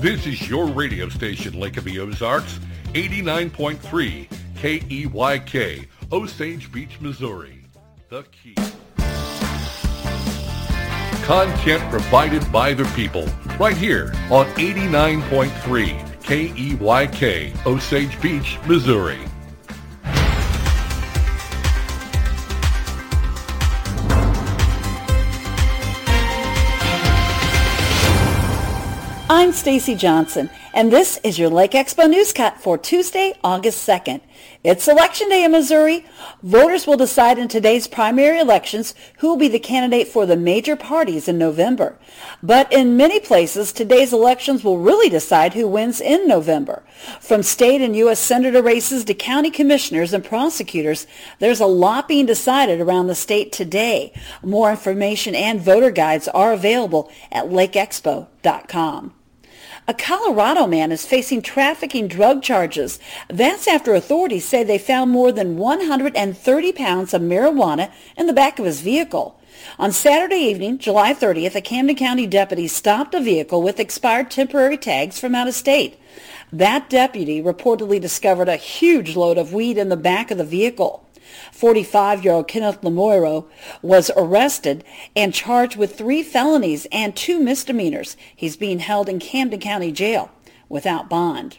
This is your radio station, Lake of the Ozarks, 89.3 KEYK, Osage Beach, Missouri. The Key. Content provided by the people, right here on 89.3 KEYK, Osage Beach, Missouri. I'm Stacy Johnson, and this is your Lake Expo Newscut for Tuesday, August 2nd. It's Election Day in Missouri. Voters will decide in today's primary elections who will be the candidate for the major parties in November. But in many places, today's elections will really decide who wins in November. From state and U.S. senator races to county commissioners and prosecutors, there's a lot being decided around the state today. More information and voter guides are available at lakeexpo.com. A Colorado man is facing trafficking drug charges. That's after authorities say they found more than 130 pounds of marijuana in the back of his vehicle. On Saturday evening, July 30th, a Camden County deputy stopped a vehicle with expired temporary tags from out of state. That deputy reportedly discovered a huge load of weed in the back of the vehicle. 45-year-old Kenneth Lamoiro was arrested and charged with three felonies and two misdemeanors. He's being held in Camden County Jail without bond.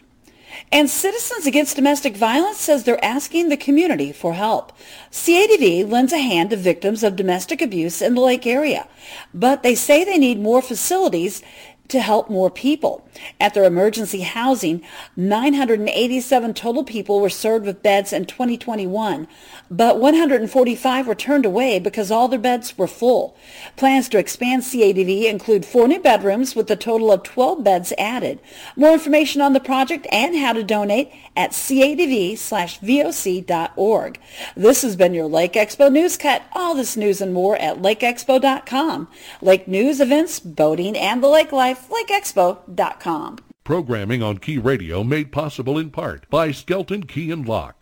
And Citizens Against Domestic Violence says they're asking the community for help. CADV lends a hand to victims of domestic abuse in the lake area, but they say they need more facilities to help more people. At their emergency housing, 987 total people were served with beds in 2021, but 145 were turned away because all their beds were full. Plans to expand CADV include four new bedrooms with a total of 12 beds added. More information on the project and how to donate at cadv/voc.org. This has been your Lake Expo News Cut. All this news and more at lakeexpo.com. Lake news, events, boating, and the lake life lakeexpo.com. Programming on Key Radio made possible in part by Skelton Key and Lock.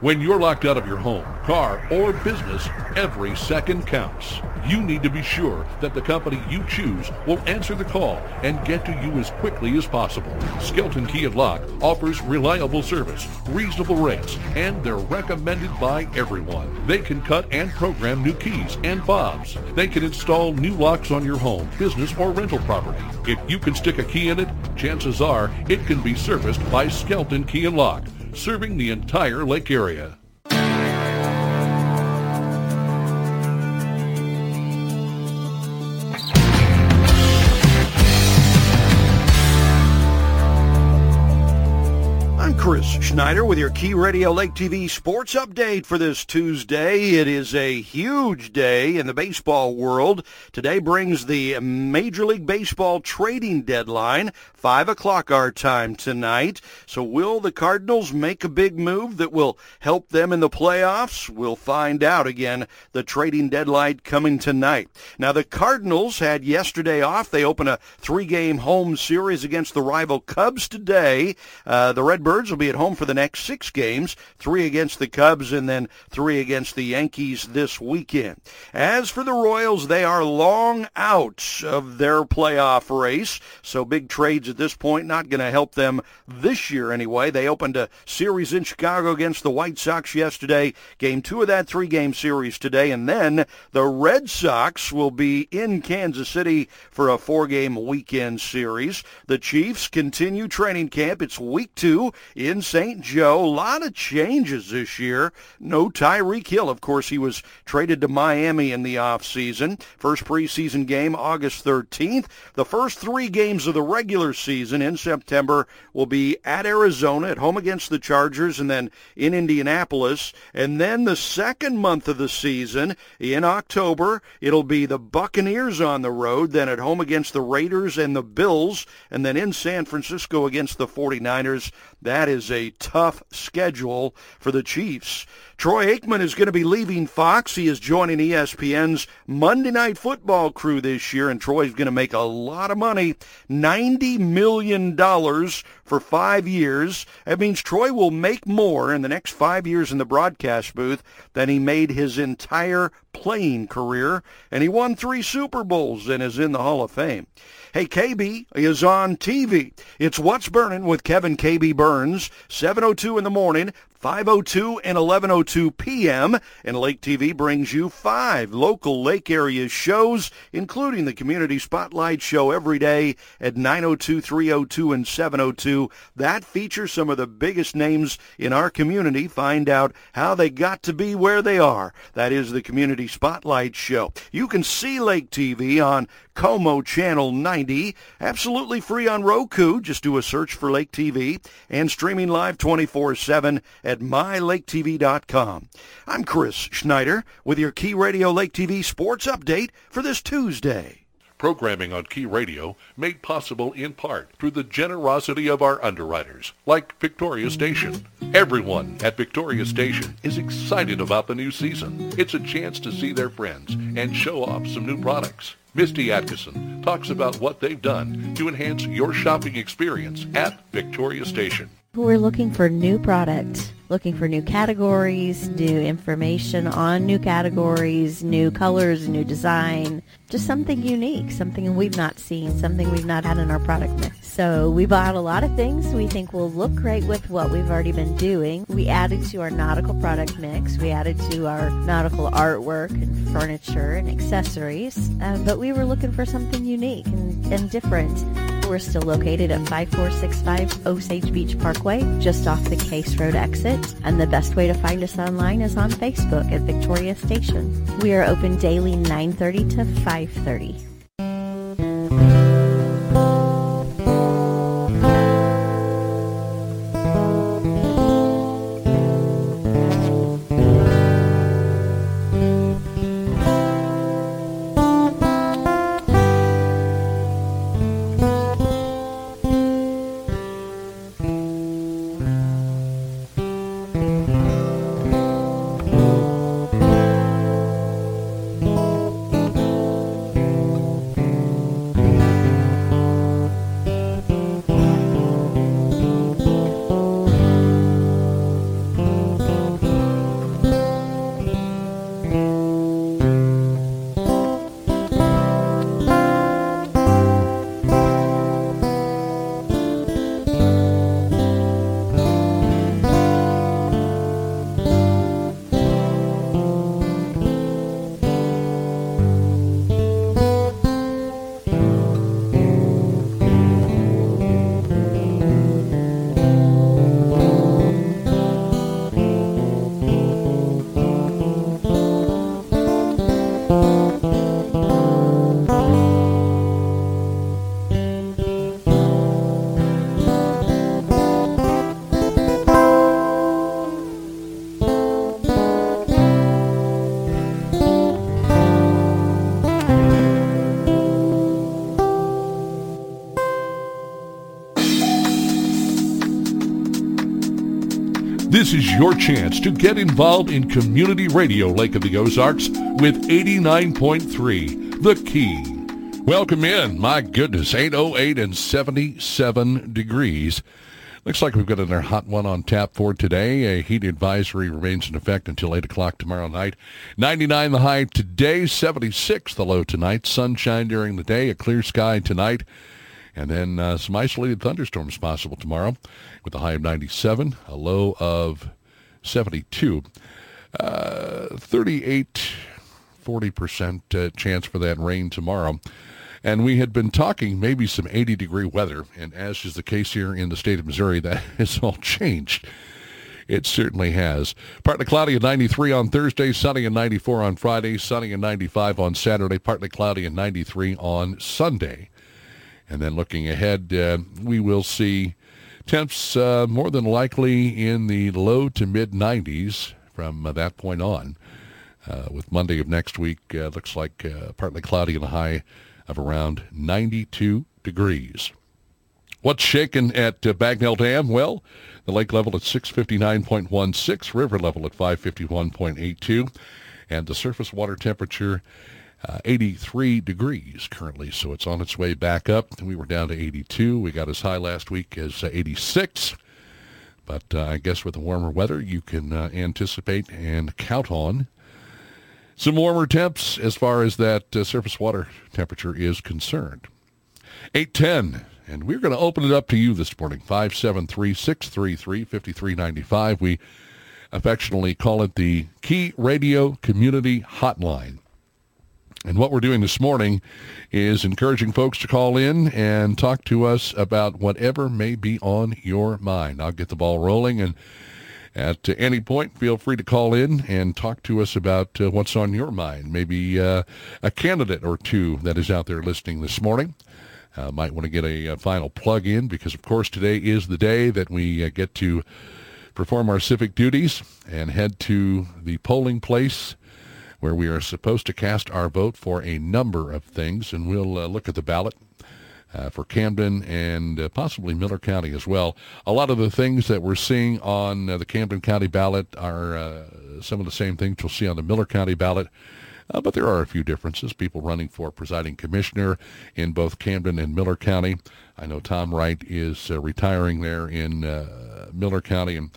When you're locked out of your home, car, or business, every second counts. You need to be sure that the company you choose will answer the call and get to you as quickly as possible. Skelton Key and Lock offers reliable service, reasonable rates, and they're recommended by everyone. They can cut and program new keys and fobs. They can install new locks on your home, business, or rental property. If you can stick a key in it, chances are it can be serviced by Skelton Key and Lock serving the entire lake area. Chris Schneider with your Key Radio Lake TV sports update for this Tuesday. It is a huge day in the baseball world. Today brings the Major League Baseball trading deadline, 5 o'clock our time tonight. So will the Cardinals make a big move that will help them in the playoffs? We'll find out again. The trading deadline coming tonight. Now the Cardinals had yesterday off. They open a three-game home series against the rival Cubs today. Uh, the Redbirds will be at home for the next six games, three against the Cubs and then three against the Yankees this weekend. As for the Royals, they are long out of their playoff race, so big trades at this point not going to help them this year anyway. They opened a series in Chicago against the White Sox yesterday, game two of that three-game series today, and then the Red Sox will be in Kansas City for a four-game weekend series. The Chiefs continue training camp. It's week two in St. Joe. A lot of changes this year. No Tyreek Hill. Of course, he was traded to Miami in the offseason. First preseason game August 13th. The first three games of the regular season in September will be at Arizona, at home against the Chargers, and then in Indianapolis. And then the second month of the season in October, it'll be the Buccaneers on the road, then at home against the Raiders and the Bills, and then in San Francisco against the 49ers. That is a tough schedule for the Chiefs. Troy Aikman is going to be leaving Fox. He is joining ESPN's Monday Night Football crew this year, and Troy's going to make a lot of money, $90 million for five years. That means Troy will make more in the next five years in the broadcast booth than he made his entire playing career, and he won three Super Bowls and is in the Hall of Fame. Hey, KB is on TV. It's What's Burning with Kevin KB Burns, 7.02 in the morning, 5.02 and 11.02 p.m. And Lake TV brings you five local lake area shows, including the Community Spotlight Show every day at 9.02, 3.02, and 7.02. That features some of the biggest names in our community. Find out how they got to be where they are. That is the Community Spotlight Show. You can see Lake TV on Como Channel 90, absolutely free on Roku. Just do a search for Lake TV and streaming live 24-7 at mylaketv.com. I'm Chris Schneider with your Key Radio Lake TV sports update for this Tuesday. Programming on Key Radio made possible in part through the generosity of our underwriters, like Victoria Station. Everyone at Victoria Station is excited about the new season. It's a chance to see their friends and show off some new products. Misty Atkinson talks about what they've done to enhance your shopping experience at Victoria Station. We're looking for new product, looking for new categories, new information on new categories, new colors, new design, just something unique, something we've not seen, something we've not had in our product mix. So we bought a lot of things we think will look great with what we've already been doing. We added to our nautical product mix. We added to our nautical artwork and furniture and accessories. Uh, but we were looking for something unique and, and different. We're still located at 5465 Osage Beach Parkway, just off the Case Road exit. And the best way to find us online is on Facebook at Victoria Station. We are open daily 9.30 to 5.30. This is your chance to get involved in community radio Lake of the Ozarks with 89.3 The Key. Welcome in. My goodness, 808 and 77 degrees. Looks like we've got another hot one on tap for today. A heat advisory remains in effect until 8 o'clock tomorrow night. 99 the high today, 76 the low tonight. Sunshine during the day, a clear sky tonight. And then uh, some isolated thunderstorms possible tomorrow with a high of 97, a low of 72. Uh, 38, 40% uh, chance for that rain tomorrow. And we had been talking maybe some 80 degree weather. And as is the case here in the state of Missouri, that has all changed. It certainly has. Partly cloudy at 93 on Thursday, sunny at 94 on Friday, sunny at 95 on Saturday, partly cloudy at 93 on Sunday. And then looking ahead, uh, we will see Temps uh, more than likely in the low to mid 90s from uh, that point on. Uh, with Monday of next week, uh, looks like uh, partly cloudy and a high of around 92 degrees. What's shaking at uh, Bagnell Dam? Well, the lake level at 659.16, river level at 551.82, and the surface water temperature uh, 83 degrees currently, so it's on its way back up. We were down to 82. We got as high last week as uh, 86. But uh, I guess with the warmer weather, you can uh, anticipate and count on some warmer temps as far as that uh, surface water temperature is concerned. 810, and we're going to open it up to you this morning, 573-633-5395. We affectionately call it the Key Radio Community Hotline. And what we're doing this morning is encouraging folks to call in and talk to us about whatever may be on your mind. I'll get the ball rolling and at any point, feel free to call in and talk to us about uh, what's on your mind. Maybe uh, a candidate or two that is out there listening this morning. Uh, might want to get a, a, final plug in because, of course, today is the day that we uh, get to perform our civic duties and head to the polling place where we are supposed to cast our vote for a number of things. And we'll uh, look at the ballot uh, for Camden and uh, possibly Miller County as well. A lot of the things that we're seeing on uh, the Camden County ballot are uh, some of the same things we'll see on the Miller County ballot. Uh, but there are a few differences. People running for presiding commissioner in both Camden and Miller County. I know Tom Wright is uh, retiring there in Miller County, and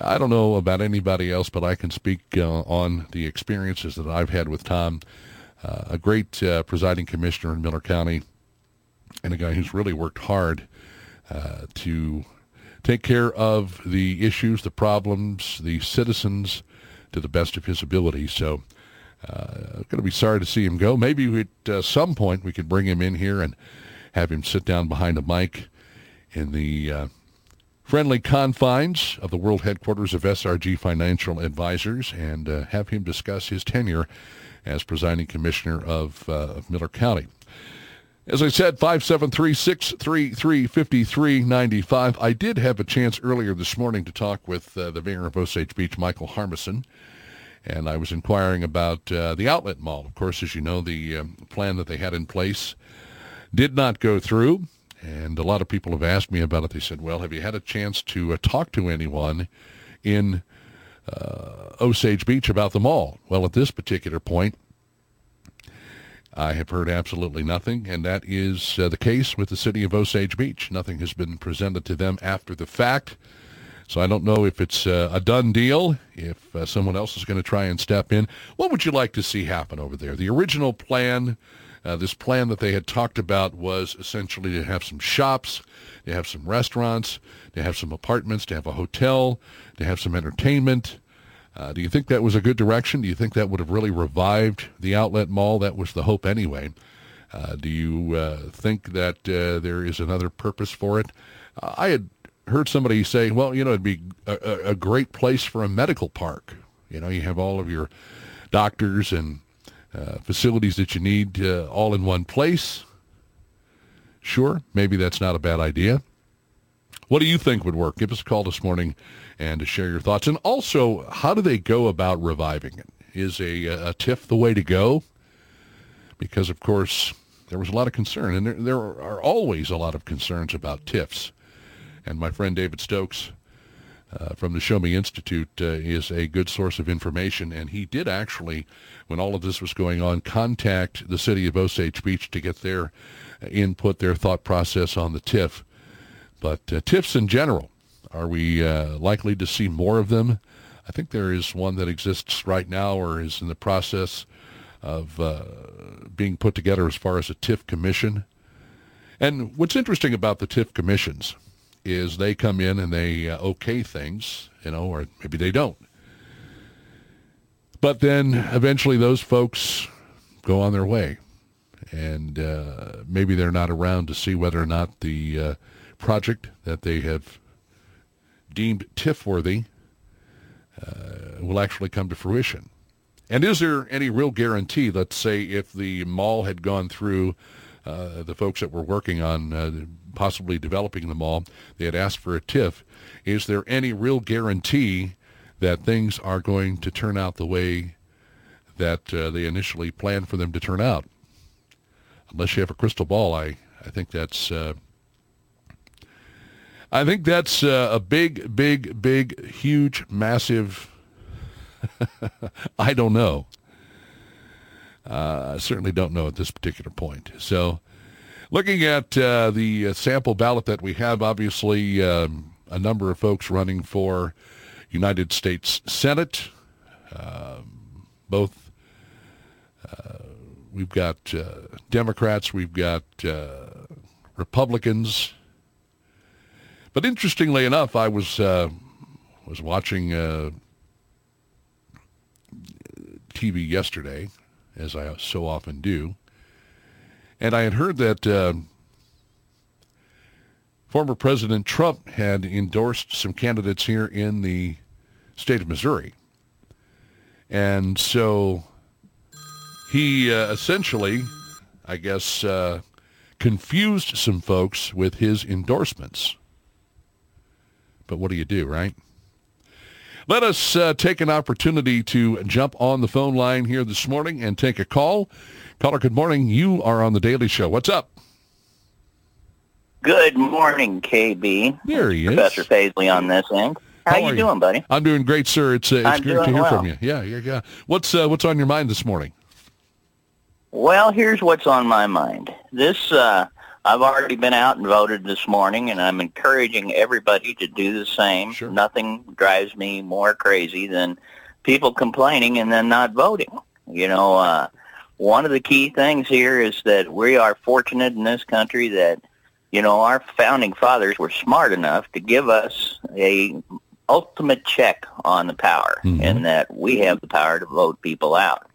I don't know about anybody else, but I can speak on the experiences that I've had with Tom. a great presiding commissioner in Miller County, and a guy who's really worked hard uh, to take care of the issues, the problems, the citizens to the best of his ability. So uh, going to be sorry to see him go. Maybe at uh, some point we could bring him in here and have him sit down behind a mic in the uh, friendly confines of the world headquarters of SRG Financial Advisors and uh, have him discuss his tenure as presiding commissioner of, uh, of Miller County. As I said, 573-633-5395. I did have a chance earlier this morning to talk with uh, the mayor of Osage Beach, Michael Harmison, and I was inquiring about uh, the outlet mall. Of course, as you know, the um, plan that they had in place did not go through, and a lot of people have asked me about it. They said, well, have you had a chance to uh, talk to anyone in uh, Osage Beach about the mall? Well, at this particular point, I have heard absolutely nothing, and that is uh, the case with the city of Osage Beach. Nothing has been presented to them after the fact. So I don't know if it's uh, a done deal, if uh, someone else is going to try and step in. What would you like to see happen over there? The original plan, uh, this plan that they had talked about was essentially to have some shops, to have some restaurants, to have some apartments, to have a hotel, to have some entertainment. Uh, do you think that was a good direction? Do you think that would have really revived the outlet mall? That was the hope anyway. Uh, do you uh, think that uh, there is another purpose for it? Uh, I had heard somebody say, well, you know, it'd be a, a, great place for a medical park. You know, you have all of your doctors and uh, facilities that you need all in one place. Sure, maybe that's not a bad idea. What do you think would work? Give us a call this morning and to share your thoughts. And also, how do they go about reviving it? Is a, a TIF the way to go? Because, of course, there was a lot of concern, and there, there are always a lot of concerns about TIFs. And my friend David Stokes uh, from the Show Me Institute uh, is a good source of information, and he did actually, when all of this was going on, contact the city of Osage Beach to get their input, their thought process on the TIF. But uh, TIFs in general, are we uh, likely to see more of them? I think there is one that exists right now or is in the process of uh, being put together as far as a TIF commission. And what's interesting about the TIF commissions is they come in and they uh, okay things, you know, or maybe they don't. But then eventually those folks go on their way. And uh, maybe they're not around to see whether or not the uh, project that they have deemed TIF-worthy uh, will actually come to fruition. And is there any real guarantee, let's say, if the mall had gone through, uh, the folks that were working on uh, possibly developing the mall, they had asked for a TIF, is there any real guarantee that things are going to turn out the way that uh, they initially planned for them to turn out? Unless you have a crystal ball, I, I think that's uh, I think that's uh, a big, big, big, huge, massive. I don't know. Uh, I certainly don't know at this particular point. So, looking at uh, the uh, sample ballot that we have, obviously um, a number of folks running for United States Senate, um, both Uh, we've got uh, Democrats, we've got uh, Republicans. But interestingly enough, I was uh, was watching TV yesterday, as I so often do, and I had heard that uh, former President Trump had endorsed some candidates here in the state of Missouri. And so he uh, essentially, I guess, uh, confused some folks with his endorsements. But what do you do, right? Let us uh, take an opportunity to jump on the phone line here this morning and take a call. Caller, good morning. You are on the Daily Show. What's up? Good morning, KB. There he Professor is. Paisley on this end. How, How you are you? doing, buddy? I'm doing great, sir. It's uh, it's great to hear well. from you. Yeah, yeah, yeah. What's uh, what's on your mind this morning? Well, here's what's on my mind. This, uh, I've already been out and voted this morning, and I'm encouraging everybody to do the same. Sure. Nothing drives me more crazy than people complaining and then not voting. You know, uh, one of the key things here is that we are fortunate in this country that, you know, our founding fathers were smart enough to give us a ultimate check on the power Mhm. and that we have the power to vote people out.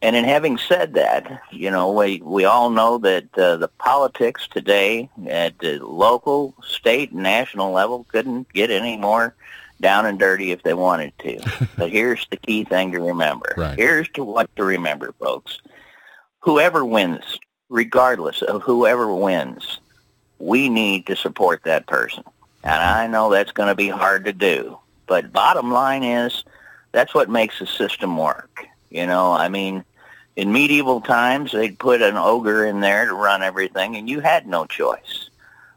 And in having said that, you know, we, we all know that uh, the politics today at the local, state, and national level couldn't get any more down and dirty if they wanted to. but here's the key thing to remember. Right. Here's to what to remember, folks. Whoever wins, regardless of whoever wins, we need to support that person. And I know that's going to be hard to do. But bottom line is, that's what makes the system work. You know, I mean, in medieval times, they'd put an ogre in there to run everything, and you had no choice.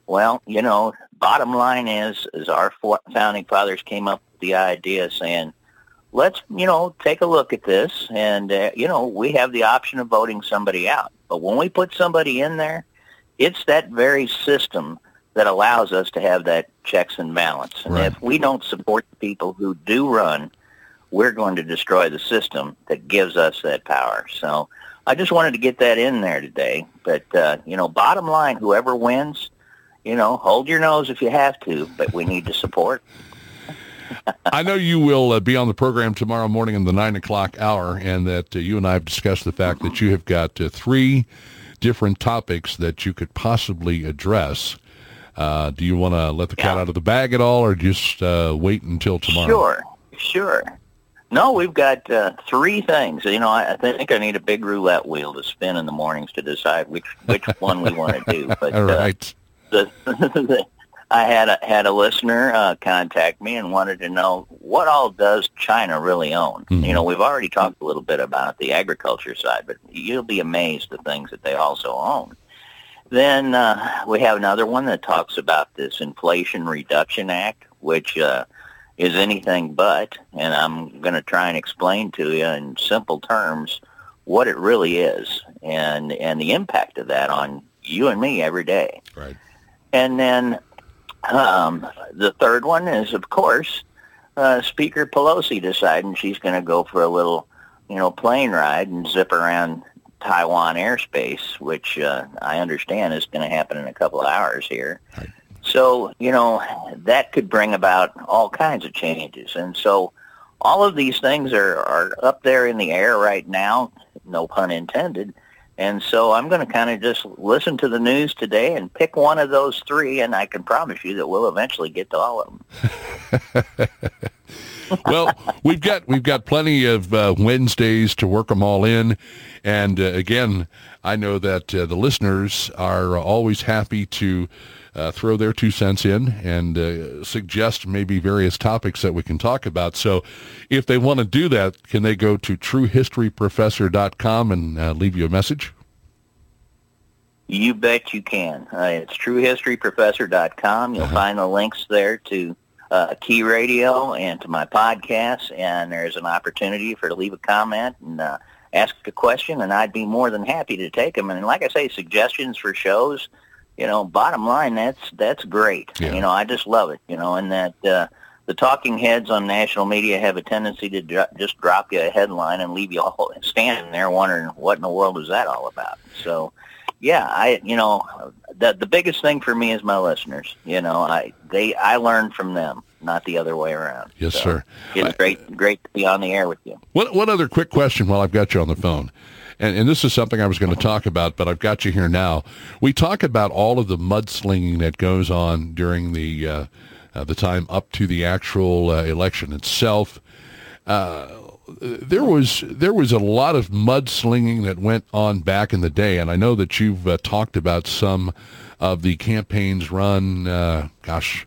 Well, you know, bottom line is, is our founding fathers came up with the idea saying, let's, you know, take a look at this, and, uh, you know, we have the option of voting somebody out. But when we put somebody in there, it's that very system that allows us to have that checks and balance. And Right. if we don't support the people who do run, we're going to destroy the system that gives us that power. So I just wanted to get that in there today. But, uh, you know, bottom line, whoever wins, you know, hold your nose if you have to, but we need to support. I know you will uh, be on the program tomorrow morning in the nine o'clock hour, and that uh, you and I have discussed the fact that you have got uh, three different topics that you could possibly address. Uh, do you want to let the cat Yeah. out of the bag at all, or just uh, wait until tomorrow? Sure, sure. No, we've got uh, three things. You know, I, I think I need a big roulette wheel to spin in the mornings to decide which which one we want to do. But All uh, right. The, I had a, had a listener uh, contact me and wanted to know what all does China really own. Mhm. You know, we've already talked a little bit about the agriculture side, but you'll be amazed the things that they also own. Then uh, we have another one that talks about this Inflation Reduction Act, which uh, is anything but, and I'm going to try and explain to you in simple terms what it really is and and the impact of that on you and me every day. Right. And then um, the third one is, of course, uh, Speaker Pelosi deciding she's going to go for a little, you know, plane ride and zip around Taiwan airspace, which uh, I understand is going to happen in a couple of hours here. So, you know, that could bring about all kinds of changes. And so all of these things are, are up there in the air right now, no pun intended. And so I'm going to kind of just listen to the news today and pick one of those three, and I can promise you that we'll eventually get to all of them. well, we've got we've got plenty of uh, Wednesdays to work them all in, and uh, again, I know that uh, the listeners are always happy to uh, throw their two cents in and uh, suggest maybe various topics that we can talk about. So, if they want to do that, can they go to TrueHistoryProfessor.com and uh, leave you a message? You bet you can. Uh, it's truehistoryprofessor.com. You'll Uh-huh. find the links there to uh, Key Radio and to my podcast, and there's an opportunity for to leave a comment and uh, ask a question, and I'd be more than happy to take them. And like I say, suggestions for shows. You know, bottom line, that's that's great. Yeah. You know, I just love it. You know, and that uh, the talking heads on national media have a tendency to dr- just drop you a headline and leave you all standing there wondering what in the world is that all about. So, yeah, I you know the the biggest thing for me is my listeners. You know, I they I learn from them, not the other way around. Yes, so sir. It's I, great great to be on the air with you. One one other quick question while I've got you on the phone. And, and this is something I was going to talk about, but I've got you here now. We talk about all of the mudslinging that goes on during the uh, uh, the time up to the actual uh, election itself. Uh, there was there was a lot of mudslinging that went on back in the day, and I know that you've uh, talked about some of the campaigns run. Uh, gosh,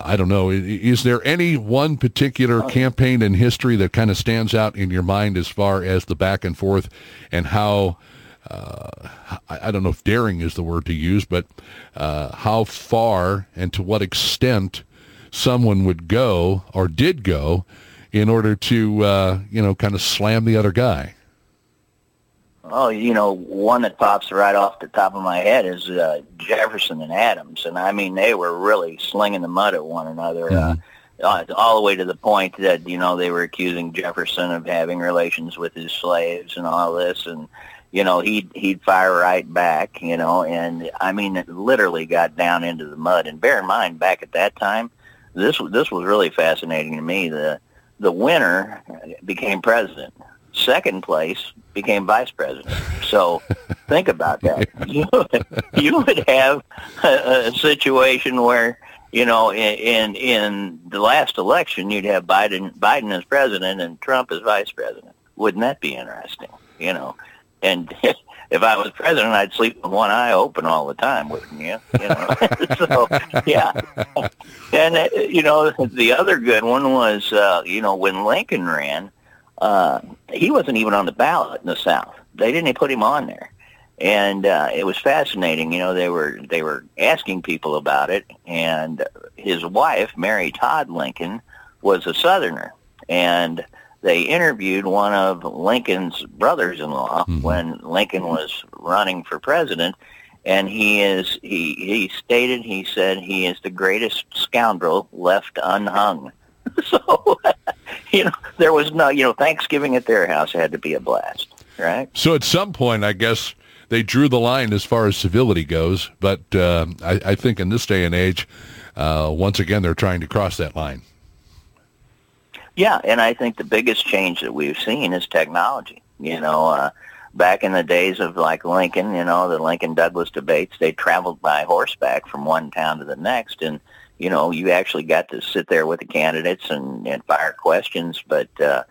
I don't know. Is there any one particular campaign in history that kind of stands out in your mind as far as the back and forth and how? Uh, I, I, don't know if daring is the word to use, but uh, how far and to what extent someone would go or did go in order to, uh, you know, kind of slam the other guy? Oh, you know, one that pops right off the top of my head is uh, Jefferson and Adams, and I mean they were really slinging the mud at one another, mm-hmm. uh, all the way to the point that you know they were accusing Jefferson of having relations with his slaves and all this, and you know he'd he'd fire right back, you know, and I mean it literally got down into the mud. And bear in mind, back at that time, this this was really fascinating to me. The the winner became president. Second place became vice president. So think about that. You would, you would have a, a situation where you know in, in in the last election you'd have Biden Biden as president and Trump as vice president. Wouldn't that be interesting? You know, and if I was president, I'd sleep with one eye open all the time, wouldn't you? You know, so yeah. And uh, you know, the other good one was uh, you know when Lincoln ran, uh, he wasn't even on the ballot in the South. They didn't put him on there, and uh, it was fascinating. You know, they were they were asking people about it, and his wife, Mary Todd Lincoln, was a Southerner, and they interviewed one of Lincoln's brothers-in-law mm-hmm. when Lincoln was running for president, and he is he he stated he said he is the greatest scoundrel left unhung. so you know there was no you know Thanksgiving at their house had to be a blast, right? So at some point, I guess they drew the line as far as civility goes, but uh, I, I think in this day and age, uh, once again they're trying to cross that line. Yeah, and I think the biggest change that we've seen is technology. You know, uh, back in the days of like Lincoln, you know, the Lincoln Douglas debates, they traveled by horseback from one town to the next, and you know, you actually got to sit there with the candidates and, and fire questions, but uh,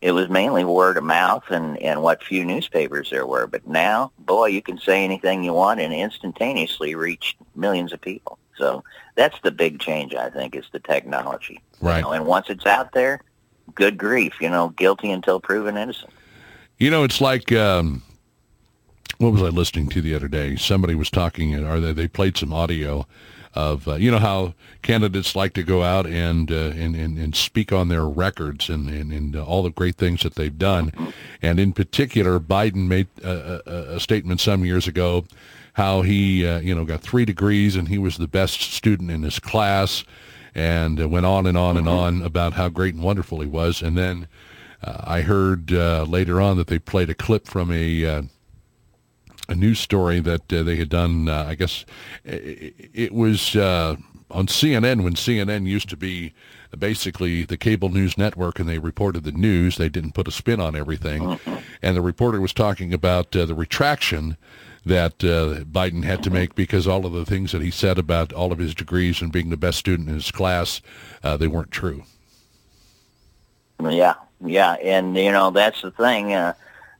it was mainly word of mouth and, and what few newspapers there were. But now, boy, you can say anything you want and instantaneously reach millions of people. So that's the big change, I think, is the technology. Right. You know, and once it's out there, good grief, you know, guilty until proven innocent. You know, it's like um, what was I listening to the other day? Somebody was talking, or they they played some audio of uh, you know how candidates like to go out and, uh, and, and and speak on their records and and, and uh, all the great things that they've done, and in particular, Biden made a, a, a statement some years ago how he uh, you know got three degrees and he was the best student in his class and uh, went on and on and on about how great and wonderful he was. And then uh, I heard uh, later on that they played a clip from a uh, a news story that uh, they had done. Uh, I guess it, it was on CNN when CNN used to be basically the cable news network and they reported the news. They didn't put a spin on everything. And the reporter was talking about the retraction that uh, Biden had to make because all of the things that he said about all of his degrees and being the best student in his class, uh, they weren't true. Yeah, yeah, and you know that's the thing.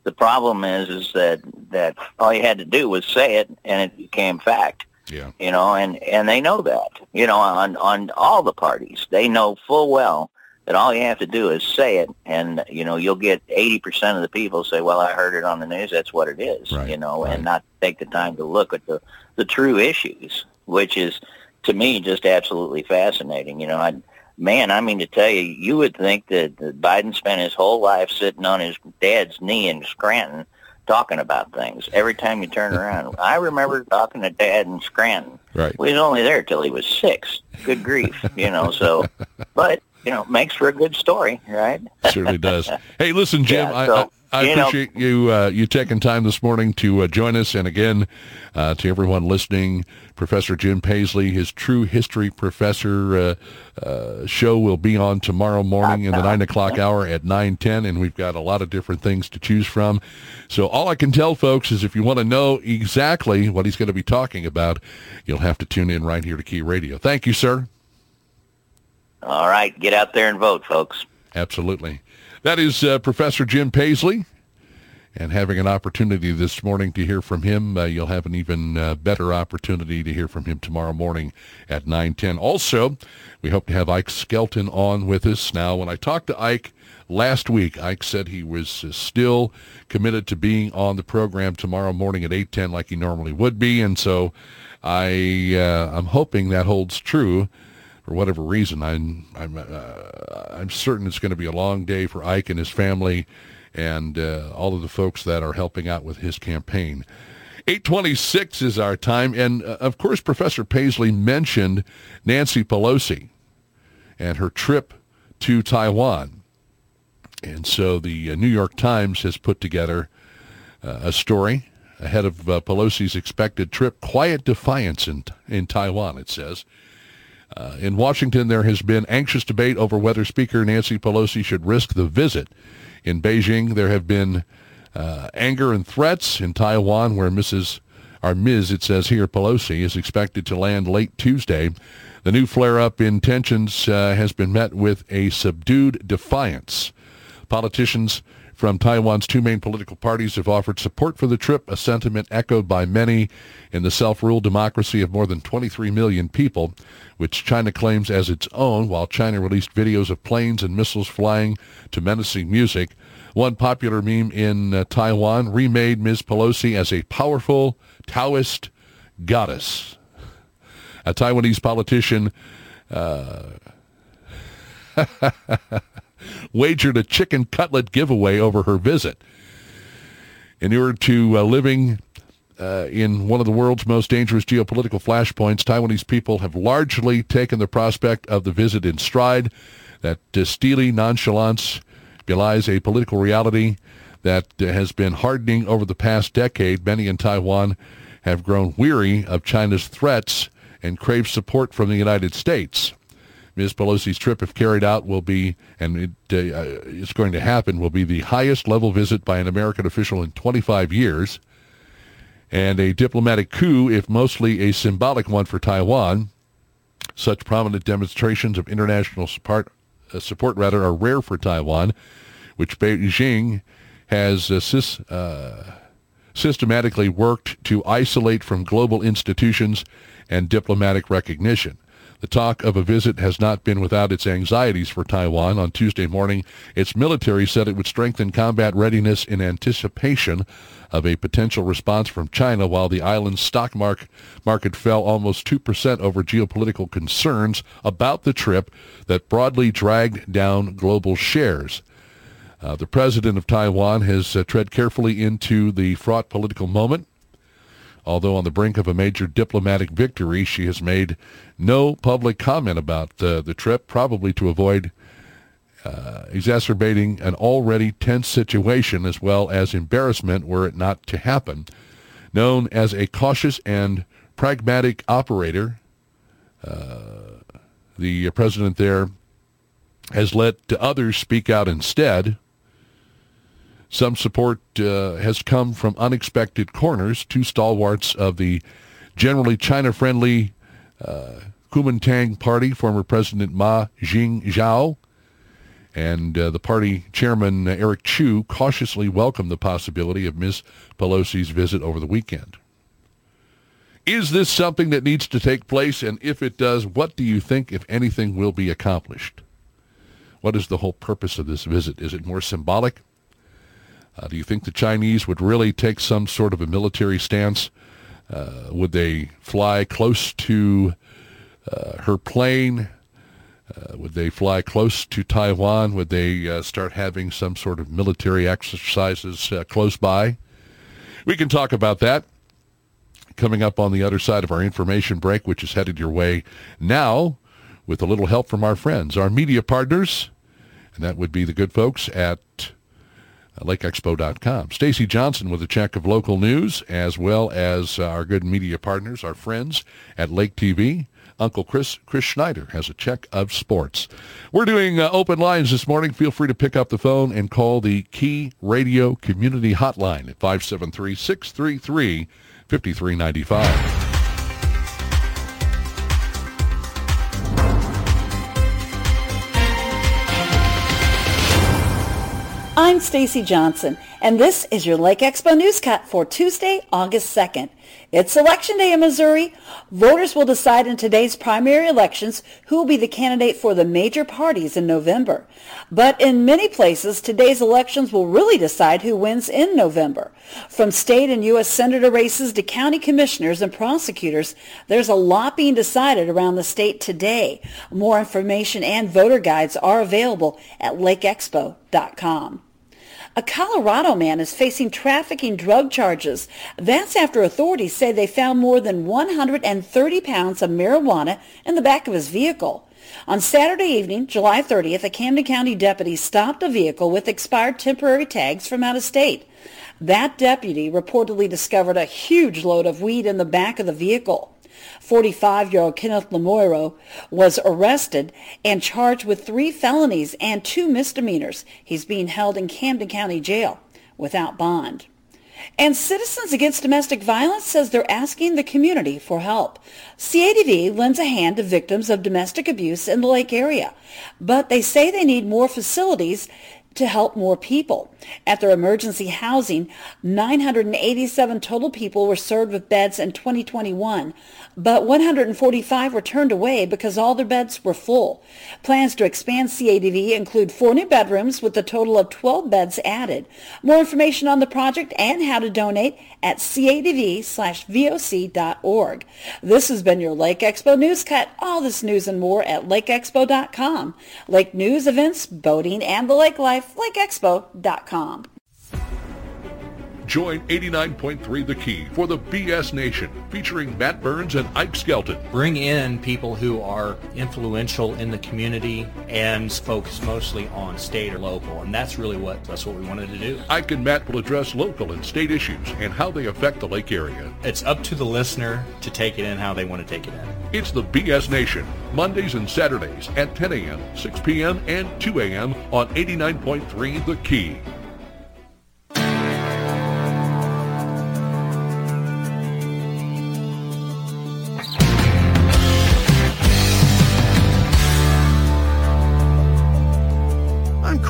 The problem is, is that that all you had to do was say it, and it became fact. Yeah. You know, and and they know that. You know, on on all the parties, they know full well that all you have to do is say it, and you know you'll get eighty percent of the people say, "Well, I heard it on the news. That's what it is." Right, you know, right. and not take the time to look at the the true issues, which is to me just absolutely fascinating. You know, I man, I mean to tell you, you would think that, that Biden spent his whole life sitting on his dad's knee in Scranton, talking about things every time you turn around. I remember talking to Dad in Scranton. Right. We was only there till he was six. Good grief, you know. So, but you know, makes for a good story, right? Certainly does. Hey, listen, Jim. Yeah, so, I, I, I you know- appreciate you uh, you taking time this morning to uh, join us, and again, uh, to everyone listening, Professor Jim Paisley, his True History Professor uh, uh, show will be on tomorrow morning in the nine o'clock hour at nine ten, and we've got a lot of different things to choose from. So all I can tell folks is, if you want to know exactly what he's going to be talking about, you'll have to tune in right here to Key Radio. Thank you, sir. All right, get out there and vote, folks. Absolutely. That is uh, Professor Jim Paisley. And having an opportunity this morning to hear from him, uh, you'll have an even uh, better opportunity to hear from him tomorrow morning at 9:10. Also, we hope to have Ike Skelton on with us. Now, when I talked to Ike last week, Ike said he was uh, still committed to being on the program tomorrow morning at 8:10 like he normally would be, and so I uh, I'm hoping that holds true for whatever reason. I'm I'm uh, I'm certain it's going to be a long day for Ike and his family, and uh, all of the folks that are helping out with his campaign. 826 is our time, and uh, of course, Professor Paisley mentioned Nancy Pelosi and her trip to Taiwan, and so the uh, New York Times has put together uh, a story ahead of uh, Pelosi's expected trip. Quiet defiance in in Taiwan, it says. Uh, in Washington, there has been anxious debate over whether Speaker Nancy Pelosi should risk the visit. In Beijing, there have been uh, anger and threats. In Taiwan, where Mrs. or Ms. it says here Pelosi is expected to land late Tuesday, the new flare-up in tensions uh, has been met with a subdued defiance. Politicians from Taiwan's two main political parties have offered support for the trip, a sentiment echoed by many in the self-ruled democracy of more than 23 million people, which China claims as its own, while China released videos of planes and missiles flying to menacing music. One popular meme in uh, Taiwan remade Ms. Pelosi as a powerful Taoist goddess. A Taiwanese politician wagered a chicken cutlet giveaway over her visit. Inured to uh, living uh, in one of the world's most dangerous geopolitical flashpoints, Taiwanese people have largely taken the prospect of the visit in stride. That uh, steely nonchalance belies a political reality that uh, has been hardening over the past decade. Many in Taiwan have grown weary of China's threats and crave support from the United States. Ms. Pelosi's trip, if carried out, will be, and it, uh, it's going to happen, will be the highest level visit by an American official in 25 years, and a diplomatic coup, if mostly a symbolic one for Taiwan. Such prominent demonstrations of international support, uh, support rather, are rare for Taiwan, which Beijing has uh, sys, uh, systematically worked to isolate from global institutions and diplomatic recognition. The talk of a visit has not been without its anxieties for Taiwan. On Tuesday morning, its military said it would strengthen combat readiness in anticipation of a potential response from China, while the island's stock mark, market fell almost 2% over geopolitical concerns about the trip that broadly dragged down global shares. Uh, the president of Taiwan has uh, tread carefully into the fraught political moment. Although on the brink of a major diplomatic victory, she has made no public comment about uh, the trip, probably to avoid uh, exacerbating an already tense situation as well as embarrassment were it not to happen. Known as a cautious and pragmatic operator, uh, the president there has let others speak out instead. Some support uh, has come from unexpected corners. Two stalwarts of the generally China-friendly uh, Kuomintang Party, former President Ma Ying-jeou, and uh, the party chairman uh, Eric Chu cautiously welcomed the possibility of Ms. Pelosi's visit over the weekend. Is this something that needs to take place? And if it does, what do you think, if anything, will be accomplished? What is the whole purpose of this visit? Is it more symbolic? Uh, do you think the Chinese would really take some sort of a military stance? Uh, would they fly close to uh, her plane? Uh, would they fly close to Taiwan? Would they uh, start having some sort of military exercises uh, close by? We can talk about that coming up on the other side of our information break, which is headed your way now with a little help from our friends, our media partners, and that would be the good folks at lakeexpo.com. Stacy Johnson with a check of local news, as well as our good media partners, our friends at Lake TV. Uncle Chris, Chris Schneider has a check of sports. We're doing uh, open lines this morning. Feel free to pick up the phone and call the Key Radio Community Hotline at 573-633-5395. I'm Stacy Johnson, and this is your Lake Expo Newscut for Tuesday, August 2nd. It's Election Day in Missouri. Voters will decide in today's primary elections who will be the candidate for the major parties in November. But in many places, today's elections will really decide who wins in November. From state and U.S. Senator races to county commissioners and prosecutors, there's a lot being decided around the state today. More information and voter guides are available at lakeexpo.com. A Colorado man is facing trafficking drug charges. That's after authorities say they found more than 130 pounds of marijuana in the back of his vehicle. On Saturday evening, July 30th, a Camden County deputy stopped a vehicle with expired temporary tags from out of state. That deputy reportedly discovered a huge load of weed in the back of the vehicle. 45-year-old Kenneth Lamoiro was arrested and charged with three felonies and two misdemeanors. He's being held in Camden County Jail without bond. And Citizens Against Domestic Violence says they're asking the community for help. CADV lends a hand to victims of domestic abuse in the lake area, but they say they need more facilities to help more people. At their emergency housing, 987 total people were served with beds in 2021, but 145 were turned away because all their beds were full. Plans to expand CADV include four new bedrooms with a total of 12 beds added. More information on the project and how to donate at cadv/voc.org. This has been your Lake Expo News Cut. All this news and more at lakeexpo.com. Lake news, events, boating, and the lake life, lakeexpo.com. Join 89.3 The Key for the BS Nation, featuring Matt Burns and Ike Skelton. Bring in people who are influential in the community and focus mostly on state or local, and that's really what that's what we wanted to do. Ike and Matt will address local and state issues and how they affect the lake area. It's up to the listener to take it in how they want to take it in. It's the BS Nation, Mondays and Saturdays at 10 a.m., 6 p.m., and 2 a.m. on 89.3 The Key.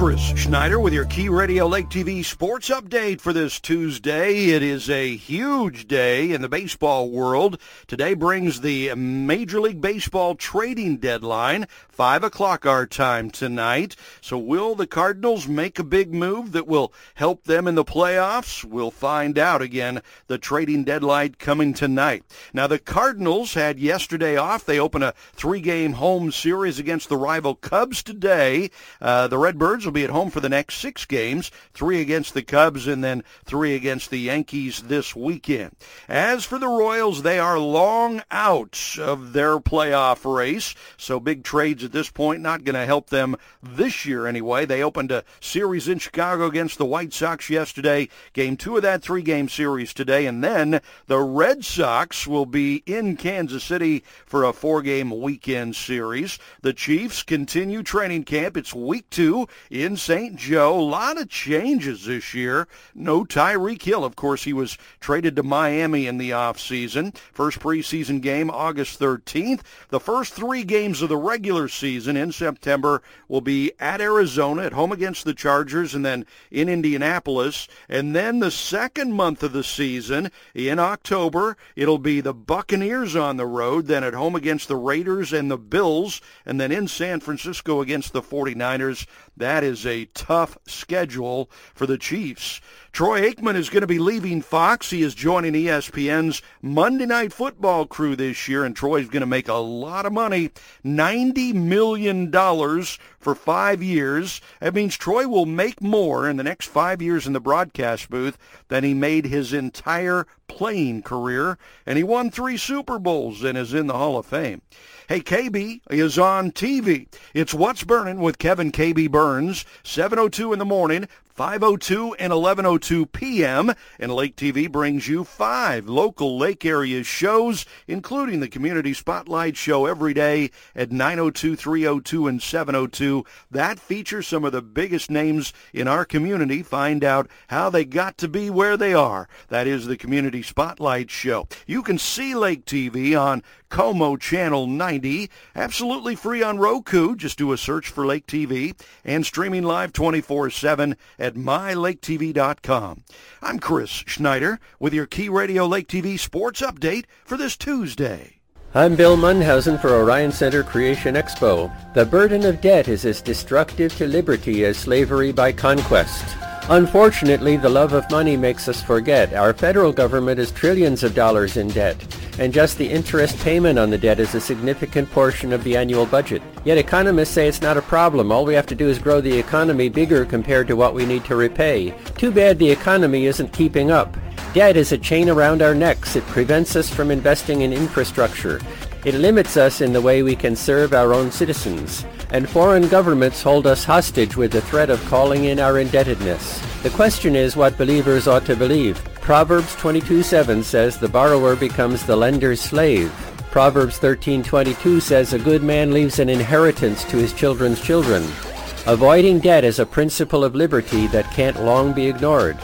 Chris Schneider with your Key Radio Lake TV sports update for this Tuesday. It is a huge day in the baseball world. Today brings the Major League Baseball trading deadline, 5 o'clock our time tonight. So will the Cardinals make a big move that will help them in the playoffs? We'll find out again. The trading deadline coming tonight. Now the Cardinals had yesterday off. They open a three-game home series against the rival Cubs today. Uh, the Redbirds will be at home for the next six games, three against the Cubs and then three against the Yankees this weekend. As for the Royals, they are long out of their playoff race, so big trades at this point not going to help them this year anyway. They opened a series in Chicago against the White Sox yesterday, game two of that three-game series today, and then the Red Sox will be in Kansas City for a four-game weekend series. The Chiefs continue training camp. It's week two in St. Joe. A lot of changes this year. No Tyreek Hill. Of course, he was traded to Miami in the offseason. First preseason game August 13th. The first three games of the regular season in September will be at Arizona, at home against the Chargers, and then in Indianapolis. And then the second month of the season in October, it'll be the Buccaneers on the road, then at home against the Raiders and the Bills, and then in San Francisco against the 49ers. That is a tough schedule for the Chiefs. Troy Aikman is going to be leaving Fox. He is joining ESPN's Monday Night Football crew this year, and Troy's going to make a lot of money, $90 million for five years. That means Troy will make more in the next five years in the broadcast booth than he made his entire playing career, and he won three Super Bowls and is in the Hall of Fame. Hey, KB is on TV. It's What's Burning with Kevin KB Burns, 7.02 in the morning, 5.02 and 11.02 p.m. And Lake TV brings you five local lake area shows, including the Community Spotlight Show every day at 9.02, 3.02, and 7.02. That features some of the biggest names in our community. Find out how they got to be where they are. That is the Community Spotlight Show. You can see Lake TV on Como Channel 90, absolutely free on Roku. Just do a search for Lake TV and streaming live 24-7 at mylaketv.com. I'm Chris Schneider with your Key Radio Lake TV sports update for this Tuesday. I'm Bill Munhausen for Orion Center Creation Expo. The burden of debt is as destructive to liberty as slavery by conquest. Unfortunately, the love of money makes us forget our federal government is trillions of dollars in debt, and just the interest payment on the debt is a significant portion of the annual budget. Yet economists say it's not a problem. All we have to do is grow the economy bigger compared to what we need to repay. Too bad the economy isn't keeping up. Debt is a chain around our necks. It prevents us from investing in infrastructure. It limits us in the way we can serve our own citizens and foreign governments hold us hostage with the threat of calling in our indebtedness. The question is what believers ought to believe. Proverbs 22:7 says the borrower becomes the lender's slave. Proverbs 13:22 says a good man leaves an inheritance to his children's children. Avoiding debt is a principle of liberty that can't long be ignored.